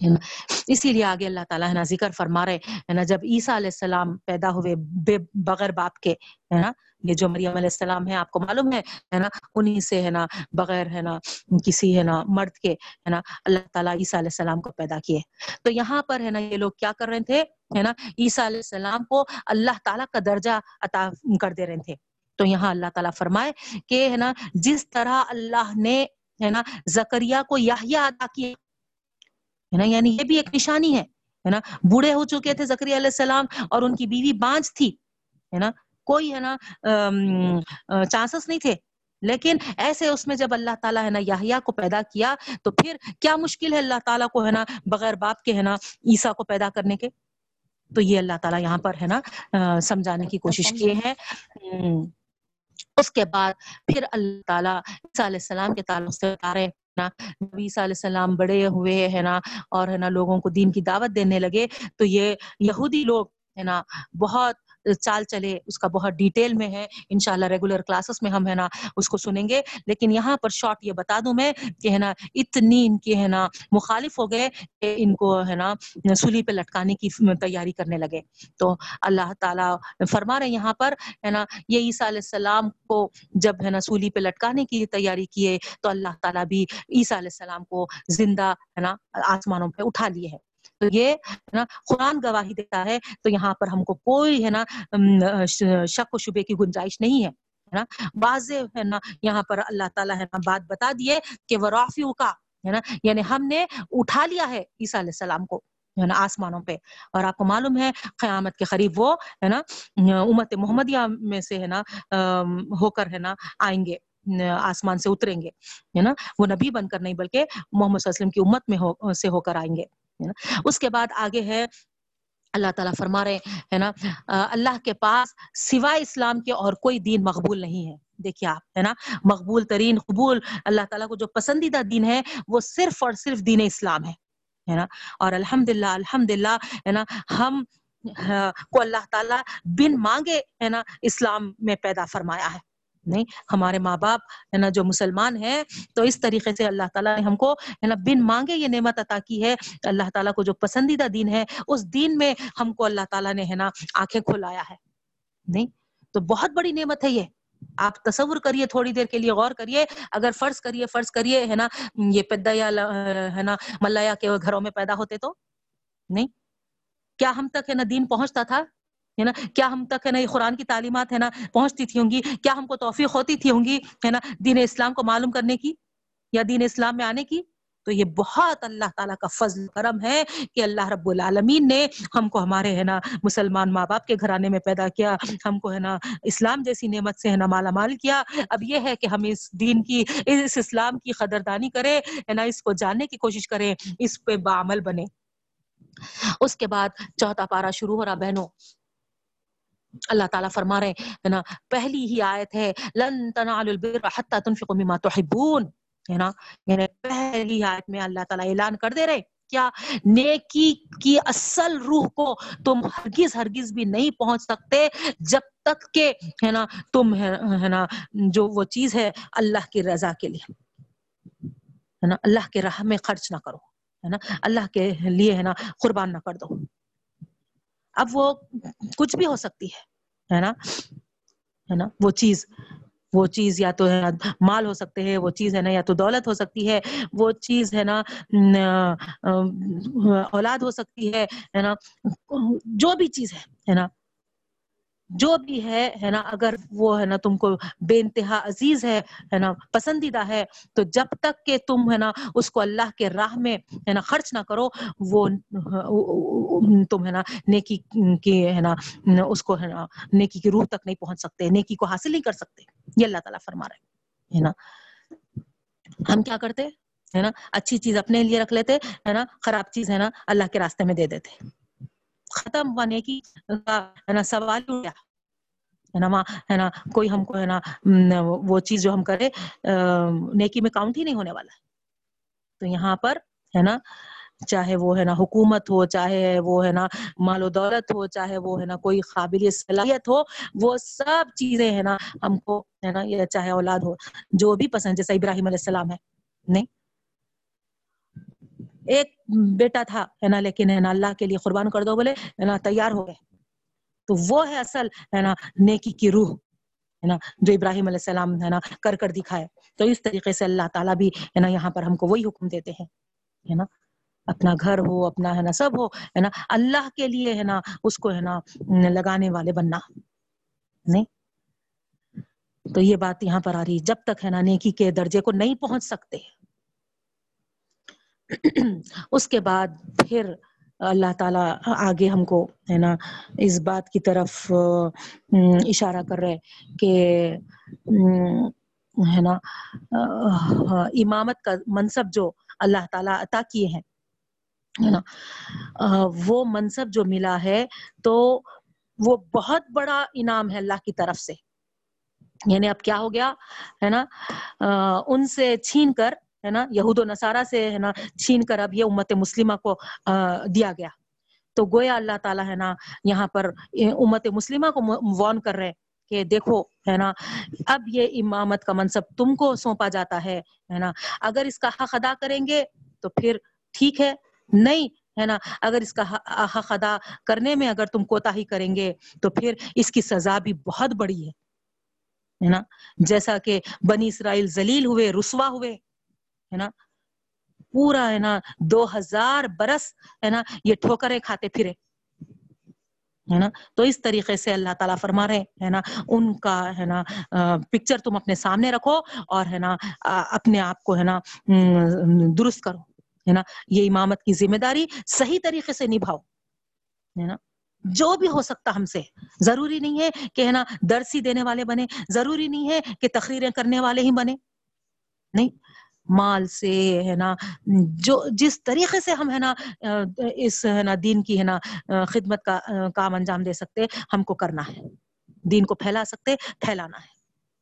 اسی لیے آگے اللہ تعالیٰ ہے نا ذکر فرما رہے ہے نا جب عیسیٰ علیہ السلام پیدا ہوئے بے بغیر باپ کے ہے نا یہ جو مریم علیہ السلام ہے آپ کو معلوم ہے ہے نا انہی سے ہے نا بغیر ہے نا کسی ہے نا مرد کے ہے نا اللہ تعالیٰ عیسیٰ علیہ السلام کو پیدا کیے تو یہاں پر ہے نا یہ لوگ کیا کر رہے تھے ہے نا عیسیٰ علیہ السلام کو اللہ تعالیٰ کا درجہ عطا کر دے رہے تھے تو یہاں اللہ تعالیٰ فرمائے کہ ہے نا جس طرح اللہ نے ہے نا زکریہ کو یحییٰ عطا کیا ہے نا یعنی یہ بھی ایک نشانی ہے ہے نا بوڑھے ہو چکے تھے زکریہ علیہ السلام اور ان کی بیوی بانج تھی ہے نا کوئی ہے نا چانسز نہیں تھے لیکن ایسے اس میں جب اللہ تعالیٰ ہے نا یحییٰ کو پیدا کیا تو پھر کیا مشکل ہے اللہ تعالیٰ کو ہے نا بغیر باپ کے ہے نا عیسیٰ کو پیدا کرنے کے؟ تو یہ اللہ تعالیٰ یہاں پر ہے نا سمجھانے کی کوشش کیے ہیں۔ اس کے بعد پھر اللہ تعالیٰ عیسیٰ علیہ السلام کے تعلق سے بتا رہے نا، نبی علیہ السلام بڑے ہوئے ہے نا اور ہے نا لوگوں کو دین کی دعوت دینے لگے، تو یہ یہودی لوگ ہے نا، بہت چال چلے، اس کا بہت ڈیٹیل میں ہے۔ انشاءاللہ ریگولر کلاسز میں ہم ہے نا اس کو سنیں گے۔ لیکن یہاں پر شارٹ یہ بتا دوں میں کہ ہے نا اتنی ان کی ہے نا مخالف ہو گئے کہ ان کو ہے نا سلی پہ لٹکانے کی تیاری کرنے لگے۔ تو اللہ تعالیٰ فرما رہے یہاں پر ہے نا یہ عیسیٰ علیہ السلام کو جب ہے نا سولی پہ لٹکانے کی تیاری کیے تو اللہ تعالیٰ بھی عیسیٰ علیہ السلام کو زندہ ہے نا آسمانوں پہ اٹھا لیے ہے تو یہ نا قرآن گواہی دیتا ہے، تو یہاں پر ہم کو کوئی ہے نا شک و شبے کی گنجائش نہیں ہے نا؟ واضح ہے نا، یہاں پر اللہ تعالیٰ ہے نا بات بتا دیے کہ وہ رافیو کا، ہے نا؟ یعنی ہم نے اٹھا لیا ہے عیسیٰ علیہ السلام کو، ہے نا، آسمانوں پہ۔ اور آپ کو معلوم ہے، قیامت کے قریب وہ، ہے نا، امت محمدیہ میں سے ہے نا ہو کر ہے نا آئیں گے، آسمان سے اتریں گے، ہے نا؟ وہ نبی بن کر نہیں، بلکہ محمد صلی اللہ علیہ وسلم کی امت میں ہو، سے ہو کر آئیں گے۔ اس کے بعد آگے ہے، اللہ تعالیٰ فرما رہے ہے نا؟ اللہ کے پاس سوائے اسلام کے اور کوئی دین مقبول نہیں ہے۔ دیکھیے آپ، ہے نا؟ مقبول ترین قبول اللہ تعالیٰ کو جو پسندیدہ دین ہے، وہ صرف اور صرف دین اسلام ہے ہے نا؟ اور الحمد للہ الحمد للہ ہے نا؟ ہم ہاں، کو اللہ تعالیٰ بن مانگے، ہے نا؟ اسلام میں پیدا فرمایا ہے۔ نہیں، ہمارے ماں باپ، ہے نا، جو مسلمان ہیں، تو اس طریقے سے اللہ تعالیٰ نے ہم کو، ہے نا، بن مانگے یہ نعمت عطا کی ہے۔ اللہ تعالیٰ کو جو پسندیدہ دین ہے، اس دین میں ہم کو اللہ تعالیٰ نے، ہے نا، آنکھیں کھلایا ہے۔ نہیں، تو بہت بڑی نعمت ہے یہ۔ آپ تصور کریے، تھوڑی دیر کے لیے غور کریے۔ اگر فرض کریے فرض کریے، ہے نا، یہ پیدا یا ہے نا ملیا کے گھروں میں پیدا ہوتے تو؟ نہیں۔ کیا ہم تک، ہے نا، دین پہنچتا تھا؟ ہے نا؟ کیا ہم تک ہے نا یہ قرآن کی تعلیمات ہے نا پہنچتی تھی ہوں گی؟ کیا ہم کو توفیق ہوتی تھی ہوں گی ہے نا دین اسلام کو معلوم کرنے کی یا دین اسلام میں آنے کی؟ تو یہ بہت اللہ تعالیٰ کا فضل کرم ہے کہ اللہ رب العالمین نے ہم کو ہمارے ہے نا مسلمان ماں باپ کے گھرانے میں پیدا کیا، ہم کو ہے نا اسلام جیسی نعمت سے ہے نا مالا مال کیا۔ اب یہ ہے کہ ہم اس دین کی، اس اسلام کی قدردانی کرے ہے نا اس کو جاننے کی کوشش کریں، اس پہ بعمل بنے اس کے بعد چوتھا پارا شروع ہو رہا بہنوں اللہ تعالیٰ فرما رہے ہیں نا، پہلی ہی آیت ہے، لن تنالوا البر حتى تنفقوا مما تحبون، ہے نا؟ یعنی پہلی آیت میں اللہ تعالیٰ اعلان کر دے رہے کیا نیکی کی اصل روح کو تم ہرگز ہرگز بھی نہیں پہنچ سکتے جب تک کہ، ہے نا، تم، ہے نا، جو وہ چیز ہے اللہ کی رضا کے لیے۔ ہے نا، اللہ کے راہ میں خرچ نہ کرو، ہے نا، اللہ کے لیے، ہے نا، قربان نہ کر دو۔ اب وہ کچھ بھی ہو سکتی ہے نا؟ ہے نا؟ وہ چیز وہ چیز یا تو مال ہو سکتے ہیں، وہ چیز ہے نا، یا تو دولت ہو سکتی ہے، وہ چیز ہے نا اولاد ہو سکتی ہے ہے نا؟ جو بھی چیز ہے ہے نا؟ جو بھی ہے ہے نا اگر وہ ہے نا تم کو بے انتہا عزیز ہے ہے نا پسندیدہ ہے تو جب تک کہ تم ہے نا اس کو اللہ کے راہ میں ہے نا خرچ نہ کرو وہ تم ہے نا نیکی کی ہے نا اس کو ہے نا نیکی کی روح تک نہیں پہنچ سکتے نیکی کو حاصل نہیں کر سکتے یہ اللہ تعالیٰ فرما رہے ہے نا ہم کیا کرتے ہے نا اچھی چیز اپنے لیے رکھ لیتے ہے نا خراب چیز ہے نا اللہ کے راستے میں دے دیتے ختم ہوا نیکی کا ہے نا سوال اٹھا ہے نا ماں ہے نا کوئی ہم کو ہے نا وہ چیز جو ہم کرے نیکی میں کاؤنٹ ہی نہیں ہونے والا تو یہاں پر ہے نا چاہے وہ ہے نا حکومت ہو چاہے وہ ہے نا مال و دولت ہو چاہے وہ ہے نا کوئی قابل صلاحیت ہو وہ سب چیزیں ہے نا ہم کو ہے نا یا چاہے اولاد ہو جو بھی پسند جیسا ابراہیم علیہ السلام ہے نہیں ایک بیٹا تھا ہے نا لیکن ہے نا اللہ کے لیے قربان کر دو بولے ہے نا تیار ہو گئے تو وہ ہے اصل ہے نا نیکی کی روح ہے نا جو ابراہیم علیہ السلام ہے نا کر کر دکھائے تو اس طریقے سے اللہ تعالیٰ بھی ہے نا یہاں پر ہم کو وہی حکم دیتے ہیں ہے نا اپنا گھر ہو اپنا ہے نا سب ہو ہے نا اللہ کے لیے ہے نا اس کو ہے نا لگانے والے بننا نہیں تو یہ بات یہاں پر آ رہی جب تک ہے نا نیکی کے درجے کو نہیں پہنچ سکتے اس کے بعد پھر اللہ تعالیٰ آگے ہم کو ہے نا اس بات کی طرف اشارہ کر رہے کہ ہے نا امامت کا منصب جو اللہ تعالیٰ عطا کیے ہیں، ہے نا وہ منصب جو ملا ہے تو وہ بہت بڑا انعام ہے اللہ کی طرف سے۔ یعنی اب کیا ہو گیا، ہے نا ان سے چھین کر ہے نا؟ یہود و نصارہ سے ہے نا چھین کر اب یہ امت مسلمہ کو دیا گیا۔ تو گویا اللہ تعالیٰ ہے نا یہاں پر امت مسلمہ کو وارن کر رہے کہ دیکھو ہے نا، اب یہ امامت کا منصب تم کو سونپا جاتا ہے ہے نا؟ اگر اس کا حق ادا کریں گے تو پھر ٹھیک ہے، نہیں ہے نا؟ اگر اس کا حق ادا کرنے میں اگر تم کوتا ہی کریں گے تو پھر اس کی سزا بھی بہت بڑی ہے نا؟ جیسا کہ بنی اسرائیل ذلیل ہوئے، رسوا ہوئے ہے نا؟ پورا ہے نا، دو ہزار برس ہے نا، یہ ٹھوکرے کھاتے پھرے۔ ہے نا؟ تو اس طریقے سے اللہ تعالیٰ فرما رہے ہے نا؟ ان کا، ہے نا پکچر تم اپنے سامنے رکھو اور، ہے نا اپنے آپ کو، ہے نا درست کرو۔ ہے نا؟ یہ امامت کی ذمہ داری صحیح طریقے سے نبھاؤ۔ ہے نا؟ جو بھی ہو سکتا ہم سے۔ ضروری نہیں ہے کہ، ہے نا، درسی دینے والے بنے۔ ضروری نہیں ہے کہ تقریریں کرنے والے ہی بنے۔ نہیں۔ مال سے ہے نا جو جس طریقے سے ہم ہے نا اس ہے نا دین کی ہے نا خدمت کا کام انجام دے سکتے ہم کو کرنا ہے دین کو پھیلا سکتے پھیلانا ہے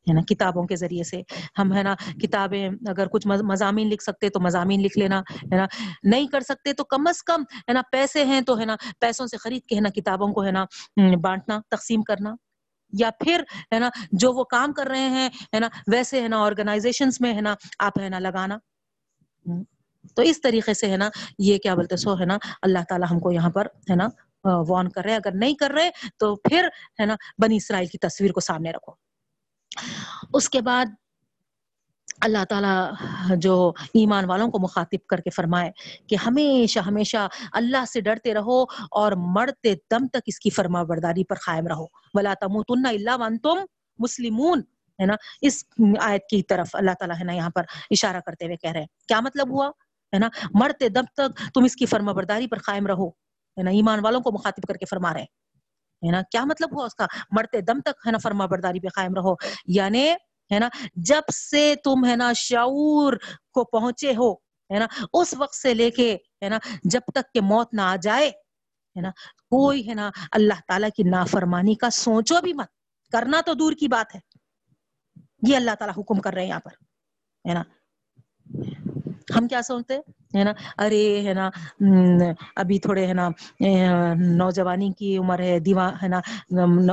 ہے نا کتابوں کے ذریعے سے ہم ہے نا کتابیں اگر کچھ مضامین لکھ سکتے تو مضامین لکھ لینا ہے نا نہیں کر سکتے تو کم از کم ہے نا پیسے ہیں تو ہے نا پیسوں سے خرید کے ہے نا کتابوں کو ہے نا بانٹنا تقسیم کرنا یا پھر، ہے نا، جو وہ کام کر رہے ہیں، ہے نا، ویسے، ہے نا آرگنائزیشن میں، ہے نا، آپ، ہے نا، لگانا۔ تو اس طریقے سے، ہے نا، یہ کیا بولتے سو، ہے نا، اللہ تعالیٰ ہم کو یہاں پر، ہے نا وارن کر رہے اگر نہیں کر رہے، تو پھر، ہے نا، بنی اسرائیل کی تصویر کو سامنے رکھو۔ اس کے بعد اللہ تعالیٰ جو ایمان والوں کو مخاطب کر کے فرمائے کہ ہمیشہ ہمیشہ اللہ سے ڈرتے رہو اور مرتے دم تک اس کی فرما برداری پر قائم رہو۔ بلا تموتن اللہ ون تم مسلمون۔ ہے نا؟ اس آیت کی طرف اللہ تعالیٰ ہے نا یہاں پر اشارہ کرتے ہوئے کہہ رہے ہیں۔ کیا مطلب ہوا؟ ہے نا؟ مرتے دم تک تم اس کی فرما برداری پر قائم رہو۔ ہے نا؟ ایمان والوں کو مخاطب کر کے فرما رہے ہیں۔ ہے نا؟ کیا مطلب ہوا اس کا؟ مرتے دم تک ہے نا فرما برداری پہ قائم رہو۔ یعنی ہے نا؟ جب سے تم ہے نا شعور کو پہنچے ہو، ہے نا؟ اس وقت سے لے کے، ہے نا؟ جب تک کہ موت نہ آ جائے، ہے نا؟ کوئی، ہے نا، اللہ تعالیٰ کی نافرمانی کا سوچو بھی مت۔ کرنا تو دور کی بات ہے۔ یہ اللہ تعالیٰ حکم کر رہے ہیں یہاں پر، ہے نا؟ ہم کیا سوچتے؟ ہے نا ارے ہے نا ابھی تھوڑے ہے نا نوجوانی کی عمر ہے دیوا ہے نا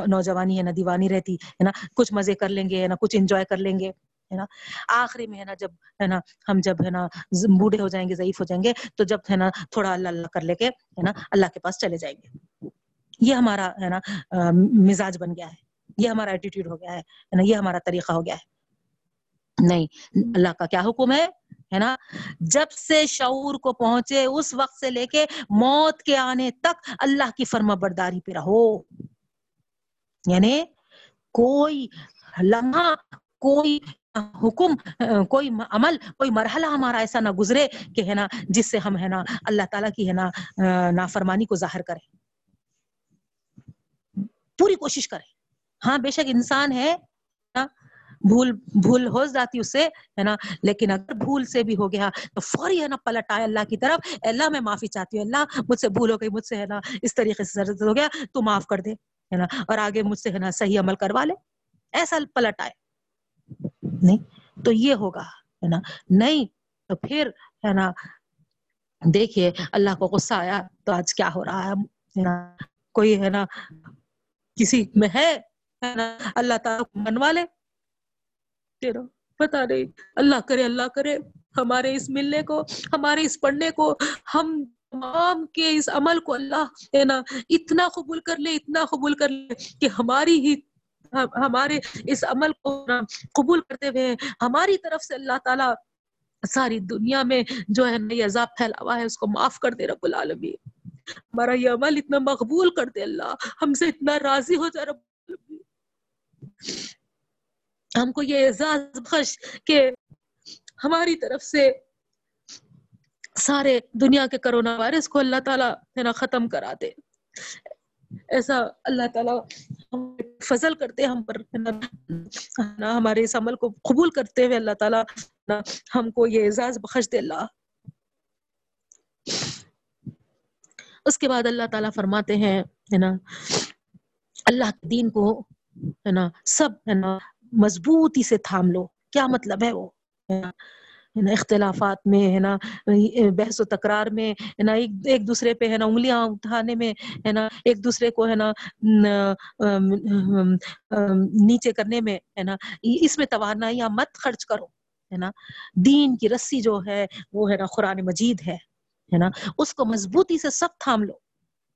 نوجوانی ہے نا دیوانی رہتی ہے نا کچھ مزے کر لیں گے ہے نا کچھ انجوائے کر لیں گے ہے نا آخری میں ہے نا جب ہے نا ہم جب ہے نا بوڑھے ہو جائیں گے ضعیف ہو جائیں گے تو جب ہے نا تھوڑا اللہ اللہ کر لے کے ہے نا اللہ کے پاس چلے جائیں گے یہ ہمارا ہے نا مزاج بن گیا ہے یہ ہمارا ایٹیٹیوڈ ہو گیا ہے یہ ہمارا طریقہ ہو گیا ہے نہیں اللہ کا کیا حکم ہے ہے نا؟ جب سے شعور کو پہنچے، اس وقت سے لے کے موت کے آنے تک اللہ کی فرما برداری پہ رہو۔ یعنی کوئی لمحہ، کوئی حکم، کوئی عمل، کوئی مرحلہ ہمارا ایسا نہ گزرے کہ ہے نا، جس سے ہم ہے نا، اللہ تعالیٰ کی ہے نا، نافرمانی کو ظاہر کریں۔ پوری کوشش کریں۔ ہاں بے شک انسان ہے بھول بھول ہو جاتی اس سے ہے نا؟ لیکن اگر بھول سے بھی ہو گیا، تو فوری ہے نا پلٹ آئے اللہ کی طرف اللہ میں معافی چاہتی ہوں اللہ مجھ سے بھول ہو گئی، مجھ سے، ہے نا، اس طریقے سے ہو گیا، تو معاف کر دے، ہے نا؟ اور آگے مجھ سے، ہے نا، صحیح عمل کروا لے، ایسا پلٹ آئے۔ نہیں، تو یہ ہوگا، ہے نا؟ نہیں، تو پھر، ہے نا، دیکھیے، اللہ کو غصہ آیا، تو آج کیا ہو رہا ہے؟ کوئی، ہے نا، کسی میں ہے اللہ تعالیٰ منوا لے تیرا پتا نہیں۔ اللہ کرے اللہ کرے۔ ہمارے اس ملنے کو، ہمارے اس پڑھنے کو، ہم تمام کے اس عمل کو اللہ ہے نا، اتنا قبول کر لے، اتنا قبول کر لے کہ ہماری ہی، ہمارے اس عمل کو قبول کرتے ہوئے ہماری طرف سے اللہ تعالیٰ ساری دنیا میں جو ہے نا یہ عذاب پھیلا ہوا ہے، اس کو معاف کر دے رب العالمین۔ ہمارا یہ عمل اتنا مقبول کر دے اللہ۔ ہم سے اتنا راضی ہو جائے رب العالمین۔ ہم کو یہ اعزاز بخش کہ ہماری طرف سے سارے دنیا کے کرونا وائرس کو اللہ تعالیٰ ہے نا ختم کرا دے۔ ایسا اللہ تعالیٰ فضل کرتے، ہم پر ہمارے اس عمل کو قبول کرتے ہوئے اللہ تعالیٰ ہم کو یہ اعزاز بخش دے۔ اللہ۔ اس کے بعد اللہ تعالیٰ فرماتے ہیں، ہے نا، اللہ کے دین کو، ہے نا، سب، ہے نا مضبوطی سے تھام لو۔ کیا مطلب ہے وہ؟ اختلافات میں، ہے نا، بحث و تکرار میں، ہے نا، ایک دوسرے پہ، ہے نا، انگلیاں اٹھانے میں، ہے نا، ایک دوسرے کو، ہے نا نیچے کرنے میں، ہے نا، اس میں توانائی مت خرچ کرو، ہے نا۔ دین کی رسی جو ہے، وہ، ہے نا، قرآن مجید ہے ہے نا۔ اس کو مضبوطی سے سب تھام لو۔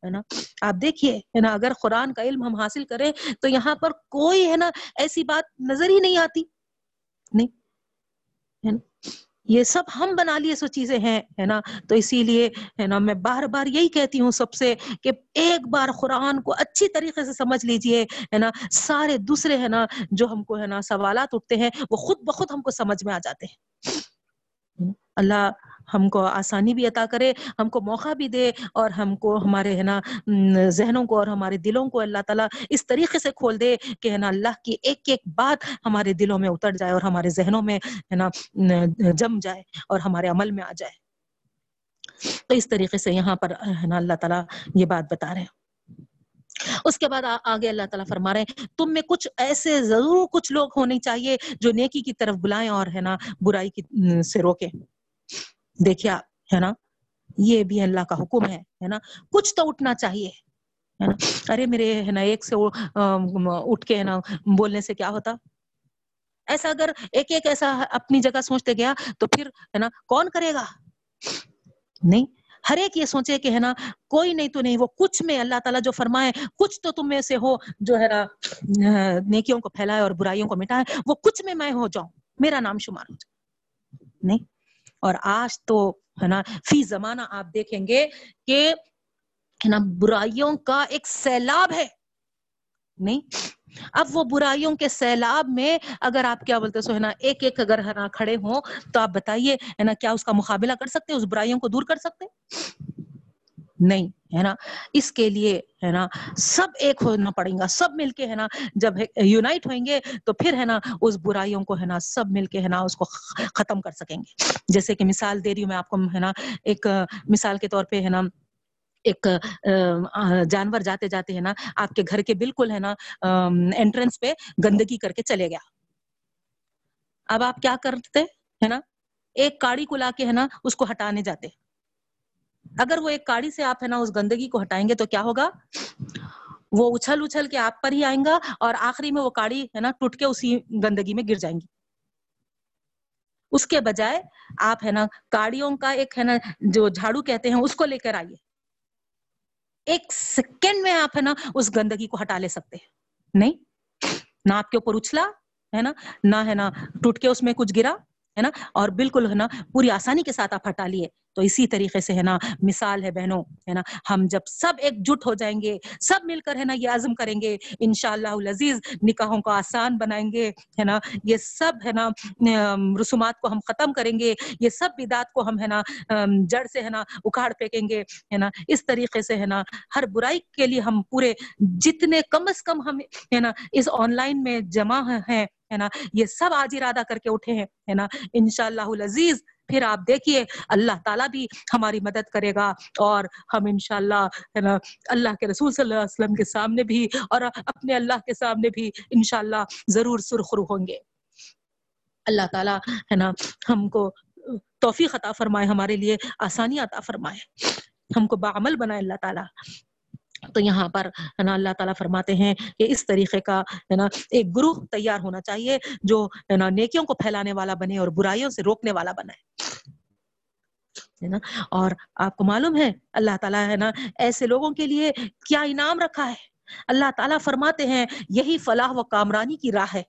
ہے نا؟ آپ دیکھیے، ہے نا، اگر قرآن کا علم ہم حاصل کریں تو یہاں پر کوئی، ہے نا، ایسی بات نظر ہی نہیں آتی۔ نہیں؟ یہ سب ہم بنا لیے سو چیزیں ہیں، ہے نا؟ تو اسی لیے، ہے نا، میں بار بار یہی کہتی ہوں سب سے کہ ایک بار قرآن کو اچھی طریقے سے سمجھ لیجیے، ہے نا؟ سارے دوسرے، ہے نا، جو ہم کو، ہے نا، سوالات اٹھتے ہیں، وہ خود بخود ہم کو سمجھ میں آ جاتے ہیں۔ اللہ ہم کو آسانی بھی عطا کرے، ہم کو موقع بھی دے اور ہم کو ہمارے، ہے نا ذہنوں کو اور ہمارے دلوں کو اللہ تعالیٰ اس طریقے سے کھول دے کہ، ہے نا، اللہ کی ایک ایک بات ہمارے دلوں میں اتر جائے اور ہمارے ذہنوں میں، ہے نا جم جائے اور ہمارے عمل میں آ جائے۔ تو اس طریقے سے یہاں پر، ہے نا، اللہ تعالیٰ یہ بات بتا رہے ہیں۔ اس کے بعد آگے اللہ تعالیٰ فرما رہے ہیں، تم میں کچھ ایسے ضرور کچھ لوگ ہونے چاہیے جو نیکی کی طرف بلائیں اور، ہے نا، برائی کی سے روکیں۔ دیکھیے آپ، ہے نا؟ یہ بھی اللہ کا حکم ہے ہے نا؟ کچھ تو اٹھنا چاہیے، ہے نا؟ ارے میرے، ہے نا، ایک سے اٹھ کے، ہے نا، بولنے سے کیا ہوتا؟ ایسا اگر ایک ایک ایسا اپنی جگہ سوچتے گیا تو پھر، ہے نا، کون کرے گا؟ نہیں، ہر ایک یہ سوچے کہ، ہے نا، کوئی نہیں تو نہیں، وہ کچھ میں اللہ تعالیٰ جو فرمائے، کچھ تو تم میں سے ہو جو، ہے نا، نیکیوں کو پھیلائے اور برائیوں کو مٹائے، وہ کچھ میں میں ہو جاؤں، میرا نام شمار ہو جائے۔ نہیں اور آج تو ہے نا، فی زمانہ آپ دیکھیں گے کہ ہے نا، برائیوں کا ایک سیلاب ہے۔ نہیں، اب وہ برائیوں کے سیلاب میں اگر آپ کیا بولتے سو ہے نا، ایک ایک اگر ہے نا کھڑے ہوں تو آپ بتائیے، ہے نا، کیا اس کا مقابلہ کر سکتے اس برائیوں کو دور کر سکتے نہیں ہے نا اس کے لیے ہے نا سب ایک ہونا پڑے گا سب مل کے ہے نا جب یونائٹ ہوئیں گے تو پھر ہے نا اس برائیوں کو ہے نا سب مل کے ہے نا اس کو ختم کر سکیں گے جیسے کہ مثال دے رہی ہوں میں آپ کو ہے نا ایک مثال کے طور پہ ہے نا ایک جانور جاتے جاتے ہیں نا آپ کے گھر کے بالکل ہے نا انٹرنس پہ گندگی کر کے چلے گیا اب آپ کیا کرتے ہے نا ایک کاڑی کو لا کے ہے نا اس کو ہٹانے جاتے اگر وہ ایک کاڑی سے آپ ہے نا اس گندگی کو ہٹائیں گے تو کیا ہوگا؟ وہ اچھل اچھل کے آپ پر ہی آئیں گا اور آخری میں وہ کاڑی ہے نا ٹوٹ کے اسی گندگی میں گر جائیں گی۔ اس کے بجائے آپ ہے نا کاڑیوں کا ایک ہے نا جو جھاڑو کہتے ہیں اس کو لے کر آئیے۔ ایک سیکنڈ میں آپ ہے نا اس گندگی کو ہٹا لے سکتے ہیں۔ نہیں، نہ آپ کے اوپر اچھلا ہے نا، نہ ہے نا ٹوٹ کے اس میں کچھ گرا ہے نا، اور بالکل ہے نا پوری آسانی کے ساتھ آپ ہٹا لیے۔ تو اسی طریقے سے ہے نا مثال ہے بہنوں، ہے نا، ہم جب سب ایک جٹ ہو جائیں گے، سب مل کر ہے نا یہ عزم کریں گے ان شاء اللہ عزیز نکاحوں کو آسان بنائیں گے، ہے نا، یہ سب ہے نا رسومات کو ہم ختم کریں گے، یہ سب بدات کو ہم ہے نا جڑ سے ہے نا اکھاڑ پھینکیں گے، ہے نا، اس طریقے سے ہے نا ہر برائی کے لیے ہم پورے جتنے کم از کم ہم ہے نا اس آن لائن میں جمع ہیں، ہے نا، یہ سب آج ارادہ کر کے اٹھے ہیں، ہے نا ان شاء اللہ عزیز پھر آپ دیکھیے، اللہ تعالیٰ بھی ہماری مدد کرے گا اور ہم انشاءاللہ، ہے نا، اللہ کے رسول صلی اللہ علیہ وسلم کے سامنے بھی اور اپنے اللہ کے سامنے بھی انشاءاللہ ضرور سرخرو ہوں گے۔ اللہ تعالیٰ، ہے نا، ہم کو توفیق عطا فرمائے، ہمارے لیے آسانی عطا فرمائے۔ ہم کو بعمل بنائے اللہ تعالیٰ۔ تو یہاں پر، ہے نا، اللہ تعالیٰ فرماتے ہیں کہ اس طریقے کا، ہے نا، ایک گروہ تیار ہونا چاہیے جو، ہے نا، نیکیوں کو پھیلانے والا بنے اور برائیوں سے روکنے والا بنے نا؟ اور آپ کو معلوم ہے، اللہ تعالیٰ ہے نا، ایسے لوگوں کے لیے کیا انعام رکھا ہے؟ اللہ تعالیٰ فرماتے ہیں، یہی فلاح و کامرانی کی راہ ہے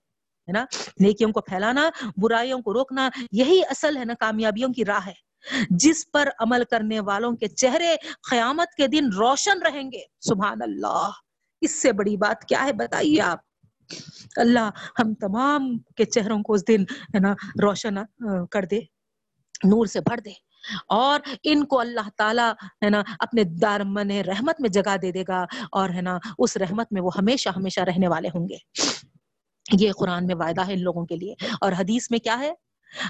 نا؟ نیکیوں کو پھیلانا، برائیوں کو روکنا، یہی اصل ہے نا کامیابیوں کی راہ ہے۔ جس پر عمل کرنے والوں کے چہرے قیامت کے دن روشن رہیں گے، سبحان اللہ۔ اس سے بڑی بات کیا ہے بتائیے آپ؟ اللہ ہم تمام کے چہروں کو اس دن، ہے نا، روشن کر دے، نور سے بھر دے۔ اور ان کو اللہ تعالیٰ ہے نا اپنے دارمن رحمت میں جگہ دے دے گا اور ہے نا اس رحمت میں وہ ہمیشہ ہمیشہ رہنے والے ہوں گے۔ یہ قرآن میں وعدہ ہے ان لوگوں کے لیے۔ اور حدیث میں کیا ہے؟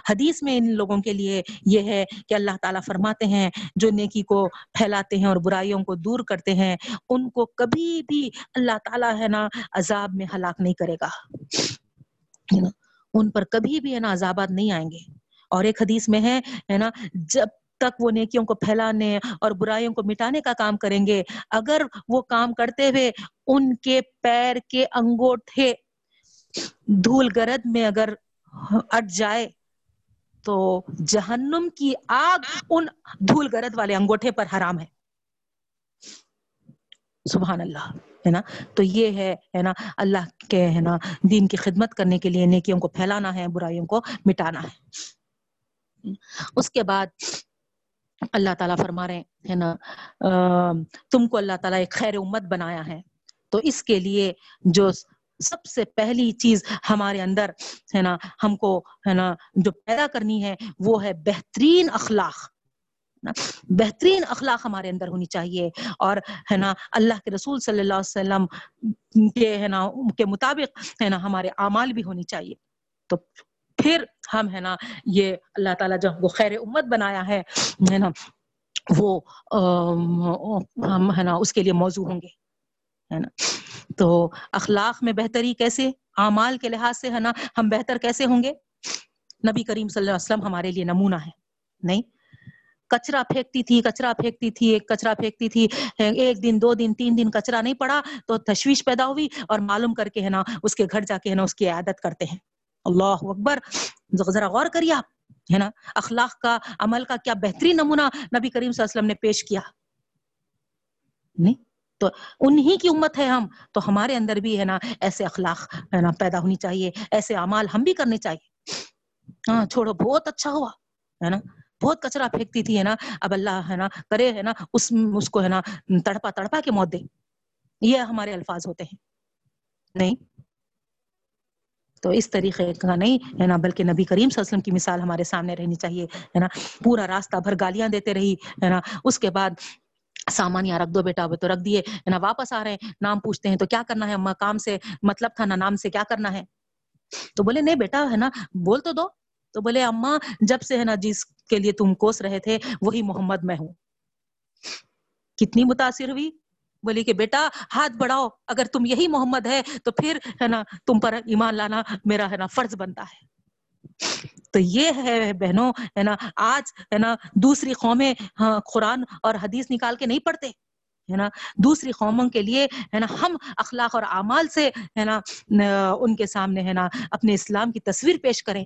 حدیث میں ان لوگوں کے لیے یہ ہے کہ اللہ تعالیٰ فرماتے ہیں، جو نیکی کو پھیلاتے ہیں اور برائیوں کو دور کرتے ہیں، ان کو کبھی بھی اللہ تعالیٰ ہے نا عذاب میں ہلاک نہیں کرے گا۔ ان پر کبھی بھی ہے نا عذابات نہیں آئیں گے۔ اور ایک حدیث میں ہے نا، جب تک وہ نیکیوں کو پھیلانے اور برائیوں کو مٹانے کا کام کریں گے، اگر وہ کام کرتے ہوئے ان کے پیر کے انگوٹھے دھول گرد میں اگر اٹ جائے تو جہنم کی آگ ان دھول گرد والے انگوٹھے پر حرام ہے۔ سبحان اللہ، ہے نا؟ تو یہ ہے ہے نا، اللہ کے، ہے نا، دین کی خدمت کرنے کے لیے نیکیوں کو پھیلانا ہے، برائیوں کو مٹانا ہے۔ اس کے بعد اللہ تعالیٰ فرما رہے ہیں نا تم کو اللہ تعالیٰ ایک خیر امت بنایا ہے۔ تو اس کے لیے جو سب سے پہلی چیز ہمارے اندر، ہے نا، ہم کو، ہے نا، جو پیدا کرنی ہے، وہ ہے بہترین اخلاق۔ بہترین اخلاق ہمارے اندر ہونی چاہیے۔ اور، ہے نا، اللہ کے رسول صلی اللہ علیہ وسلم کے، ہے نا، کے مطابق، ہے نا، ہمارے اعمال بھی ہونی چاہیے۔ تو پھر ہم ہے نا یہ اللہ تعالیٰ جو وہ خیر امت بنایا ہے ہے نا، وہ ہم ہے نا اس کے لیے موضوع ہوں گے۔ ہے نا۔ تو اخلاق میں بہتری کیسے؟ اعمال کے لحاظ سے، ہے نا، ہم بہتر کیسے ہوں گے؟ نبی کریم صلی اللہ علیہ وسلم ہمارے لیے نمونہ ہے۔ نہیں؟ کچرا پھینکتی تھی، کچرا پھینکتی تھی، ایک کچرا پھینکتی تھی، ایک دن، دو دن، تین دن کچرا نہیں پڑا تو تشویش پیدا ہوئی اور معلوم کر کے، ہے نا، اس کے گھر جا کے، ہے نا، اس کی عادت کرتے ہیں۔ اللہ اکبر۔ ذرا غور کریے آپ، ہے نا؟ اخلاق کا، عمل کا کیا بہترین نمونہ نبی کریم صلی اللہ علیہ وسلم نے پیش کیا؟ نہیں؟ تو انہی کی امت ہے ہم، تو ہمارے اندر بھی ہے نا ایسے اخلاق ہے نا پیدا ہونی چاہیے، ایسے اعمال ہم بھی کرنے چاہیے۔ ہاں چھوڑو، بہت اچھا ہوا، ہے نا؟ بہت کچرا پھینکتی تھی، ہے نا؟ اب اللہ ہے نا کرے، ہے نا، اس اس کو، ہے نا، تڑپا تڑپا کے موت دے۔ یہ ہمارے الفاظ ہوتے ہیں۔ نہیں؟ تو اس طریقے کا نہیں ہے نا، بلکہ نبی کریم صلی اللہ علیہ وسلم کی مثال ہمارے سامنے رہنی چاہیے، ہے نا؟ پورا راستہ بھر گالیاں دیتے رہی، ہے نا؟ اس کے بعد سامان یہاں رکھ دو بیٹا، وہ تو رکھ دیے نا؟ واپس آ رہے ہیں، نام پوچھتے ہیں تو کیا کرنا ہے؟ کام سے مطلب تھا نا، نام سے کیا کرنا ہے؟ تو بولے، نہیں بیٹا، ہے نا؟ بول تو دو۔ تو بولے اما جب سے، ہے نا، جس کے لیے تم کوس رہے تھے، وہی محمد میں ہوں۔ کتنی متاثر ہوئی؟ بولی کہ بیٹا ہاتھ بڑھاؤ، اگر تم یہی محمد ہے تو پھر ہے نا تم پر ایمان لانا میرا ہے نا فرض بنتا ہے۔ تو یہ ہے بہنوں، ہے نا آج ہے نا دوسری قومیں ہاں، قرآن اور حدیث نکال کے نہیں پڑھتے۔ ہے نا دوسری قوموں کے لیے ہے نا ہم اخلاق اور اعمال سے ہے نا، ان کے سامنے ہے نا اپنے اسلام کی تصویر پیش کریں۔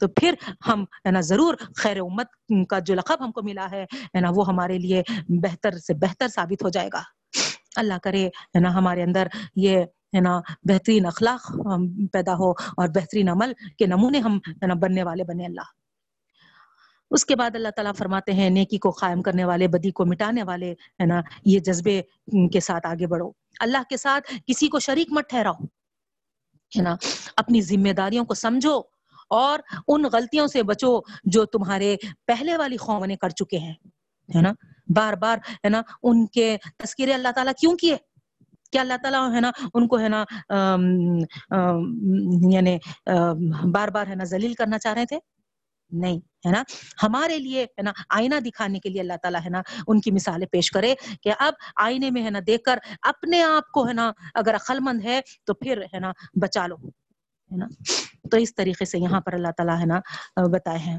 تو پھر ہم ہے نا ضرور خیر امت کا جو لقب ہم کو ملا ہے نا وہ ہمارے لیے بہتر سے بہتر ثابت ہو جائے گا۔ اللہ کرے، ہے نا، ہمارے اندر یہ، ہے نا، بہترین اخلاق پیدا ہو اور بہترین عمل کے نمونے ہم، ہے نا، بننے والے بنے اللہ۔ اس کے بعد اللہ تعالیٰ فرماتے ہیں، نیکی کو قائم کرنے والے، بدی کو مٹانے والے، ہے نا، یہ جذبے کے ساتھ آگے بڑھو۔ اللہ کے ساتھ کسی کو شریک مت ٹھہراؤ، ہے نا، اپنی ذمہ داریوں کو سمجھو اور ان غلطیوں سے بچو جو تمہارے پہلے والی قوم نے کر چکے ہیں، ہے نا۔ بار بار ہے نا ان کے تذکرے اللہ تعالیٰ کیوں کیے کیا اللہ تعالیٰ ہے نا ان کو ہے نا یعنی بار بار ہے نا ذلیل کرنا چاہ رہے تھے نہیں ہے نا ہمارے لیے ہے نا آئینہ دکھانے کے لیے اللہ تعالیٰ ہے نا ان کی مثالیں پیش کرے کہ اب آئینے میں ہے نا دیکھ کر اپنے آپ کو ہے نا اگر عقل مند ہے تو پھر ہے نا بچا لو ہے نا تو اس طریقے سے یہاں پر اللہ تعالیٰ ہے نا بتائے ہیں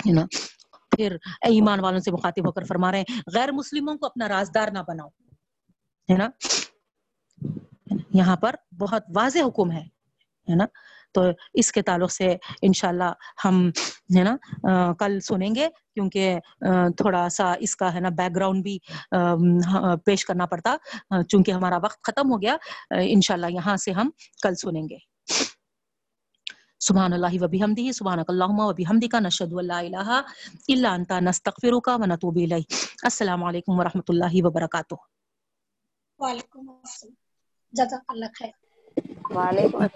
ہے نا پھر ایمان والوں سے مخاطب ہو کر فرما رہے ہیں، غیر مسلموں کو اپنا رازدار نہ بناؤ۔ ہے نا؟ یہاں پر بہت واضح حکم ہے ہے نا؟ تو اس کے تعلق سے انشاءاللہ ہم، ہے نا کل سنیں گے، کیونکہ تھوڑا سا اس کا، ہے نا بیک گراؤنڈ بھی ہاں، پیش کرنا پڑتا چونکہ ہمارا وقت ختم ہو گیا انشاءاللہ یہاں سے ہم کل سنیں گے۔ سبحان اللہ و بحمدہ سبحانک اللہم و بحمدک نشہد اللہ الہ الا انتا نستغفرک و نتوب الیہ۔ السلام علیکم ورحمۃ اللہ وبرکاتہ۔ وعلیکم السلام۔ جزاک اللہ خیر۔ وعلیکم